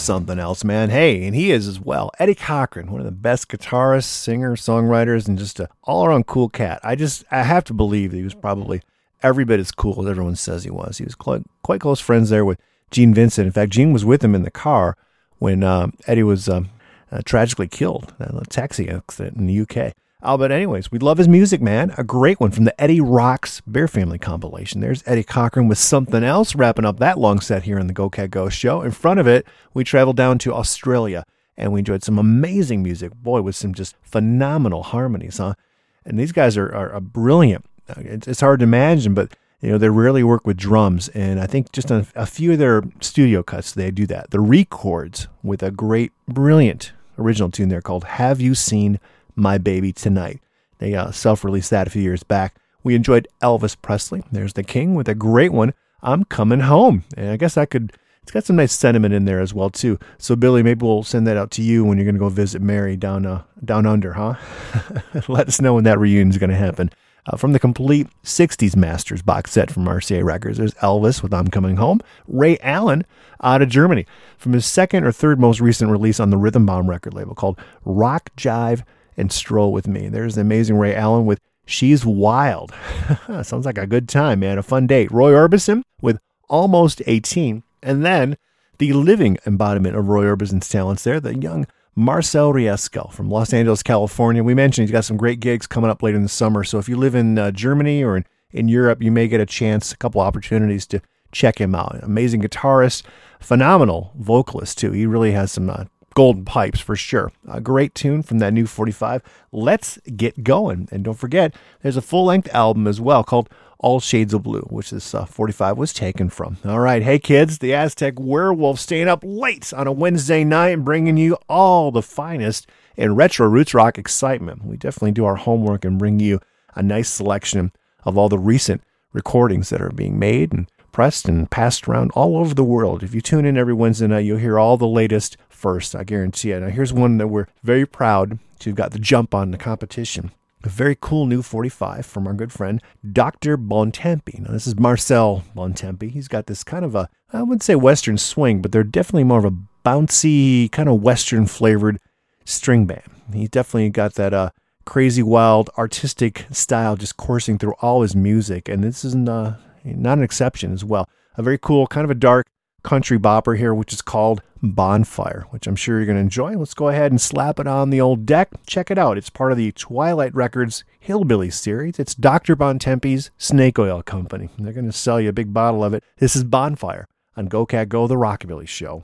something else, man. Hey, and he is as well. Eddie Cochran, one of the best guitarists, singers, songwriters, and just an all around cool cat. I just, I have to believe that he was probably every bit as cool as everyone says he was. He was quite, quite close friends there with Gene Vincent. In fact, Gene was with him in the car when um, Eddie was um, uh, tragically killed in a taxi accident in the UK. Oh, but anyways, we love his music, man. A great one from the Eddie Rocks Bear Family compilation. There's Eddie Cochran with something else, wrapping up that long set here on the Go Cat Go show. In front of it, we traveled down to Australia and we enjoyed some amazing music. Boy, with some just phenomenal harmonies, huh? And these guys are, are, are brilliant. Uh, It's, it's hard to imagine, but you know they rarely work with drums, and I think just on a few of their studio cuts they do that. The records with a great, brilliant original tune there called "Have You Seen My Baby Tonight." They uh, self-released that a few years back. We enjoyed Elvis Presley. There's the King with a great one. I'm coming home, and I guess I could. It's got some nice sentiment in there as well too. So Billy, maybe we'll send that out to you when you're going to go visit Mary down uh, down under, huh? Let us know when that reunion is going to happen. Uh, from the complete 60s Masters box set from RCA Records, there's Elvis with I'm Coming Home, Ray Allen out of Germany from his second or third most recent release on the Rhythm Bomb record label called Rock, Jive, and Stroll with Me. There's the amazing Ray Allen with She's Wild. Sounds like a good time, man. A fun date. Roy Orbison with Almost 18. And then the living embodiment of Roy Orbison's talents there, the young Marcel Riesco from Los Angeles, California. We mentioned he's got some great gigs coming up later in the summer. So if you live in uh, Germany or in, in Europe, you may get a chance, a couple opportunities to check him out. Amazing guitarist, phenomenal vocalist, too. He really has some uh, Golden Pipes for sure. A great tune from that new 45. Let's get going. And don't forget, there's a full length album as well called All Shades of Blue, which this uh, 45 was taken from. All right, hey kids, the Aztec Werewolf staying up late on a Wednesday night and bringing you all the finest in retro roots rock excitement. We definitely do our homework and bring you a nice selection of all the recent recordings that are being made and pressed and passed around all over the world. If you tune in every Wednesday night, you'll hear all the latest first. I guarantee it. Now, here's one that we're very proud to have got the jump on the competition. A very cool new 45 from our good friend Dr. Bontempi. Now, this is Marcel Bontempi. He's got this kind of a, I wouldn't say Western swing, but they're definitely more of a bouncy, kind of Western flavored string band. He's definitely got that uh, crazy, wild, artistic style just coursing through all his music. And this isn't uh, not an exception as well. A very cool, kind of a dark country bopper here, which is called Bonfire, which I'm sure you're going to enjoy. Let's go ahead and slap it on the old deck. Check it out. It's part of the Twilight Records Hillbilly series. It's Dr. Bontempi's Snake Oil Company. They're going to sell you a big bottle of it. This is Bonfire on Go Cat Go, the Rockabilly Show.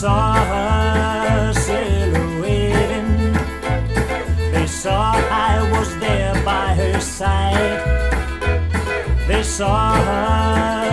Saw her silhouetting. They saw I was there by her side. They saw her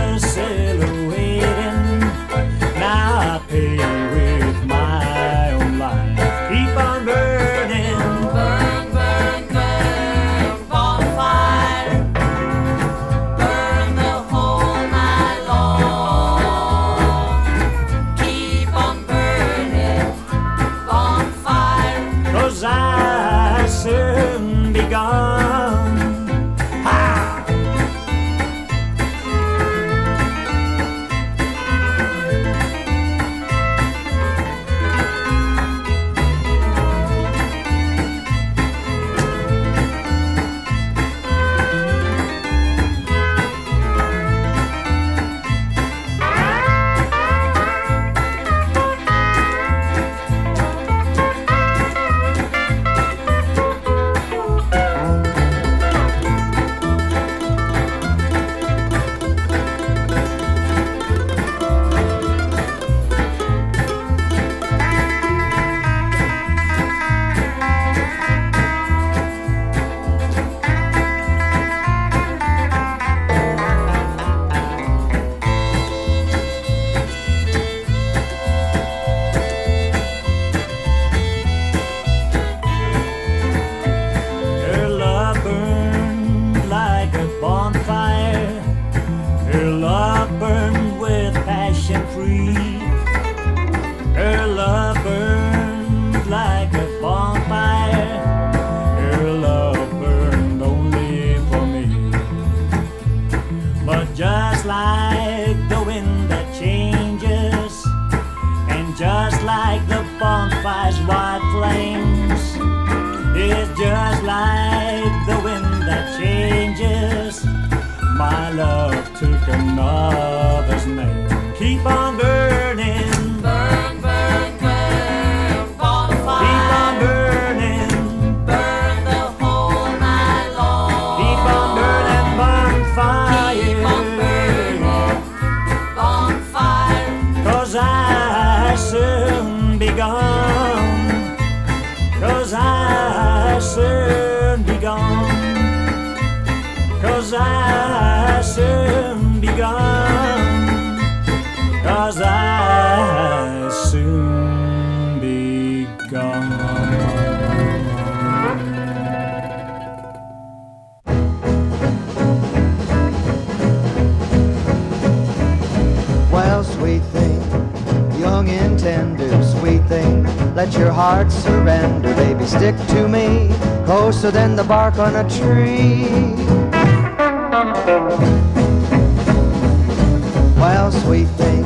let your heart surrender, baby. Stick to me closer than the bark on a tree. Well, sweet thing,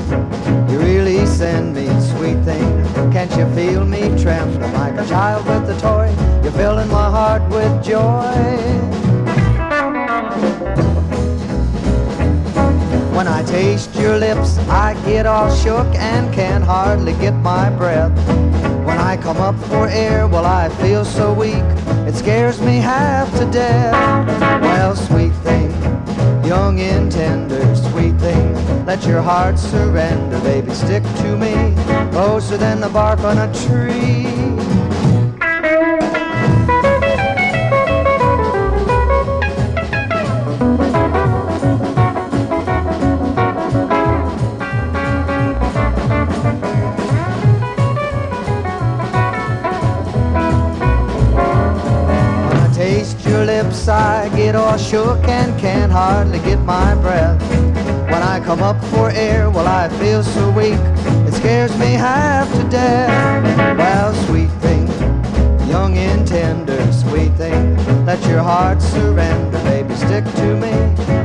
you really send me, sweet thing. Can't you feel me trembling like a child with a toy? You're filling my heart with joy. When I taste your lips, I get all shook and can hardly get my breath. When I come up for air, well, I feel so weak, it scares me half to death. Well, sweet thing, young and tender, sweet thing, let your heart surrender, baby, stick to me, closer than the bark on a tree. Get all shook and can hardly get my breath. When I come up for air, well, I feel so weak, it scares me half to death. Well, sweet thing, young and tender, sweet thing, let your heart surrender, baby, stick to me,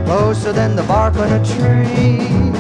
closer than the bark on a tree.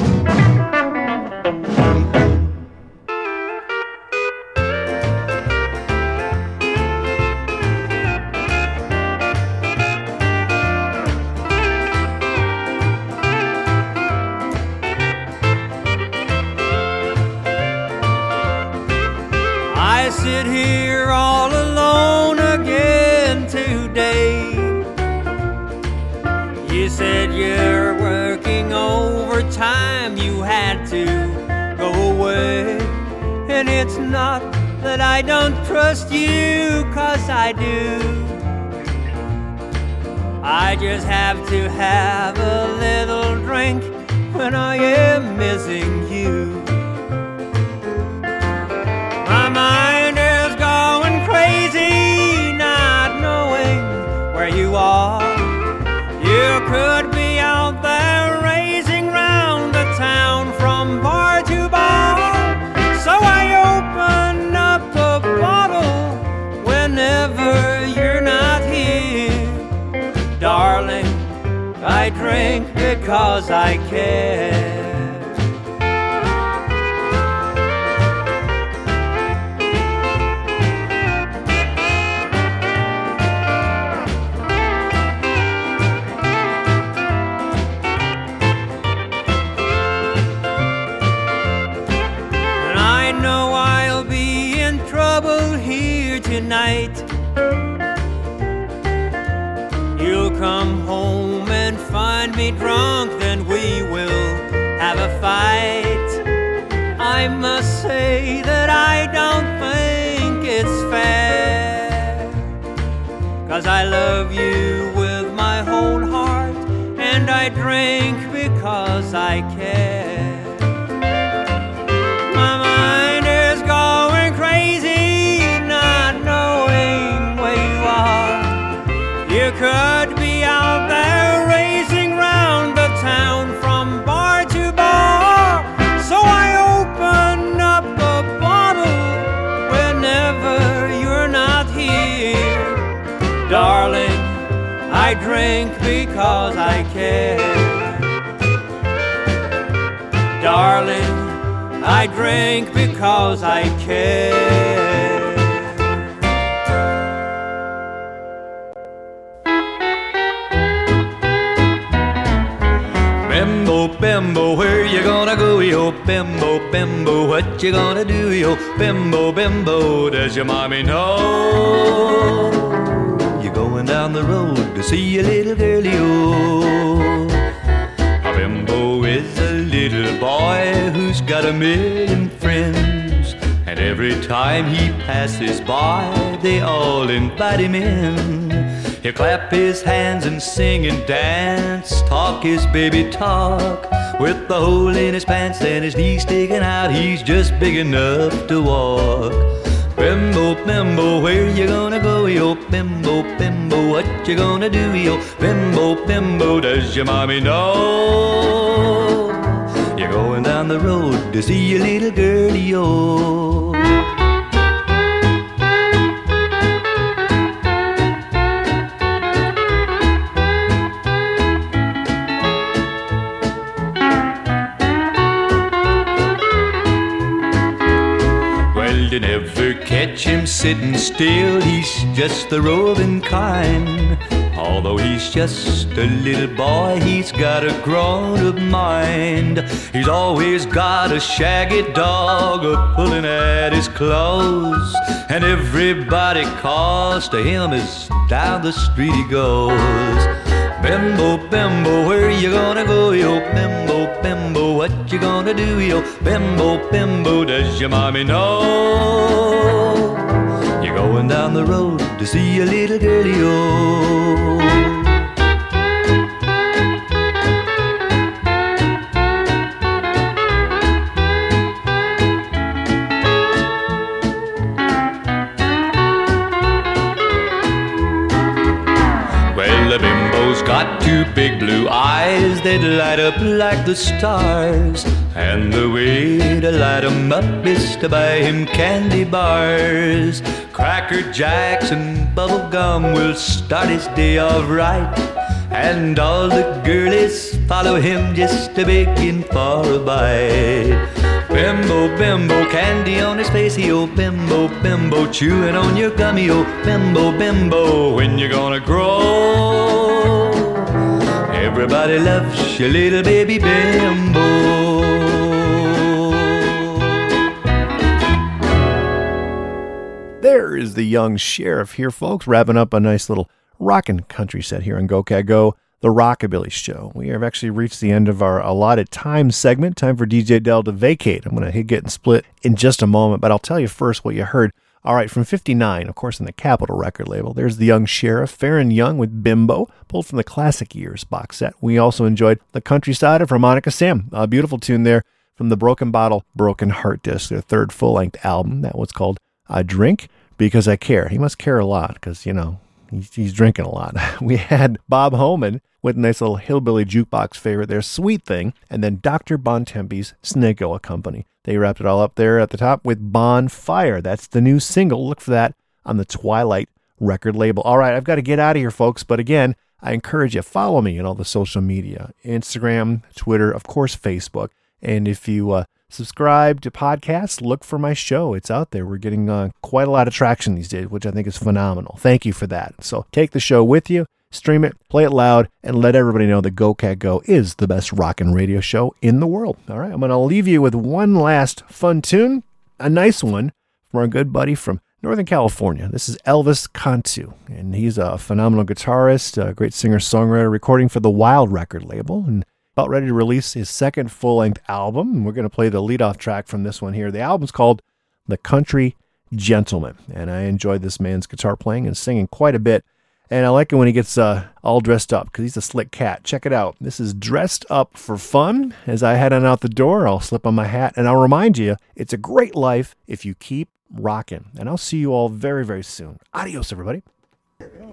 Baby talk. With the hole in his pants and his knees sticking out, he's just big enough to walk. Bimbo, bimbo, where you gonna go, yo? Bimbo, bimbo, what you gonna do, yo? Bimbo, bimbo, does your mommy know? You're going down the road to see your little girl, yo. The roving kind. Although he's just a little boy, he's got a grown up mind. He's always got a shaggy dog a pulling at his clothes. And everybody calls to him as down the street he goes. Bimbo, bimbo, where you gonna go, yo? Bimbo, bimbo, what you gonna do, yo? Bimbo, bimbo, does your mommy know? You're going down the road to see a little girlie, yo. Well, the bimbo's got two big blue eyes that light up like the stars. And the way to light 'em up is to buy him candy bars. Cracker Jacks and bubble gum will start his day off right. And all the girlies follow him just to begging for a bite. Bimbo, bimbo, candy on his face, oh bimbo, bimbo, chewing on your gummy, oh bimbo, bimbo, when you're gonna grow? Everybody loves your little baby bimbo. There is the young sheriff here, folks, wrapping up a nice little rockin' country set here on Go Cat Go, the Rockabilly Show. We have actually reached the end of our allotted time segment. Time for DJ Del to vacate. I'm going to hit getting split in just a moment, but I'll tell you first what you heard. All right, from 59, of course, in the Capitol record label, there's the young sheriff, Faron Young with Bimbo, pulled from the Classic Years box set. We also enjoyed The Country Side of Harmonica Sam, a beautiful tune there from the Broken Bottle, Broken Heart disc, their third full length album. That was called A Drink Because I Care. He must care a lot because, you know, he's, he's drinking a lot. we had Bob Homan with a nice little hillbilly jukebox favorite there, Sweet Thing, and then Dr. Bontempi's Snake-Oil Company. They wrapped it all up there at the top with Bonfire. That's the new single. Look for that on the Twilight record label. All right, I've got to get out of here, folks. But again, I encourage you follow me on all the social media Instagram, Twitter, of course, Facebook. And if you uh, subscribe to podcasts, look for my show. It's out there. We're getting uh, quite a lot of traction these days, which I think is phenomenal. Thank you for that. So take the show with you, stream it, play it loud, and let everybody know that Go Cat Go is the best rockin' radio show in the world. All right, I'm going to leave you with one last fun tune, a nice one from our good buddy from Northern California. This is Elvis Cantu, and he's a phenomenal guitarist, a great singer songwriter, recording for the Wild record label, and about ready to release his second full length album. And we're going to play the leadoff track from this one here. The album's called The Country Gentleman, and I enjoy this man's guitar playing and singing quite a bit. And I like it when he gets uh, all dressed up because he's a slick cat. Check it out. This is Dressed Up for Fun. As I head on out the door, I'll slip on my hat and I'll remind you it's a great life if you keep rocking. And I'll see you all very, very soon. Adios, everybody.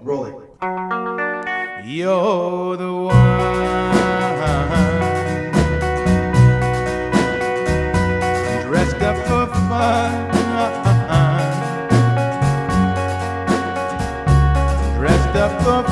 Rolling. You're the one dressed up for fun. Dressed up for.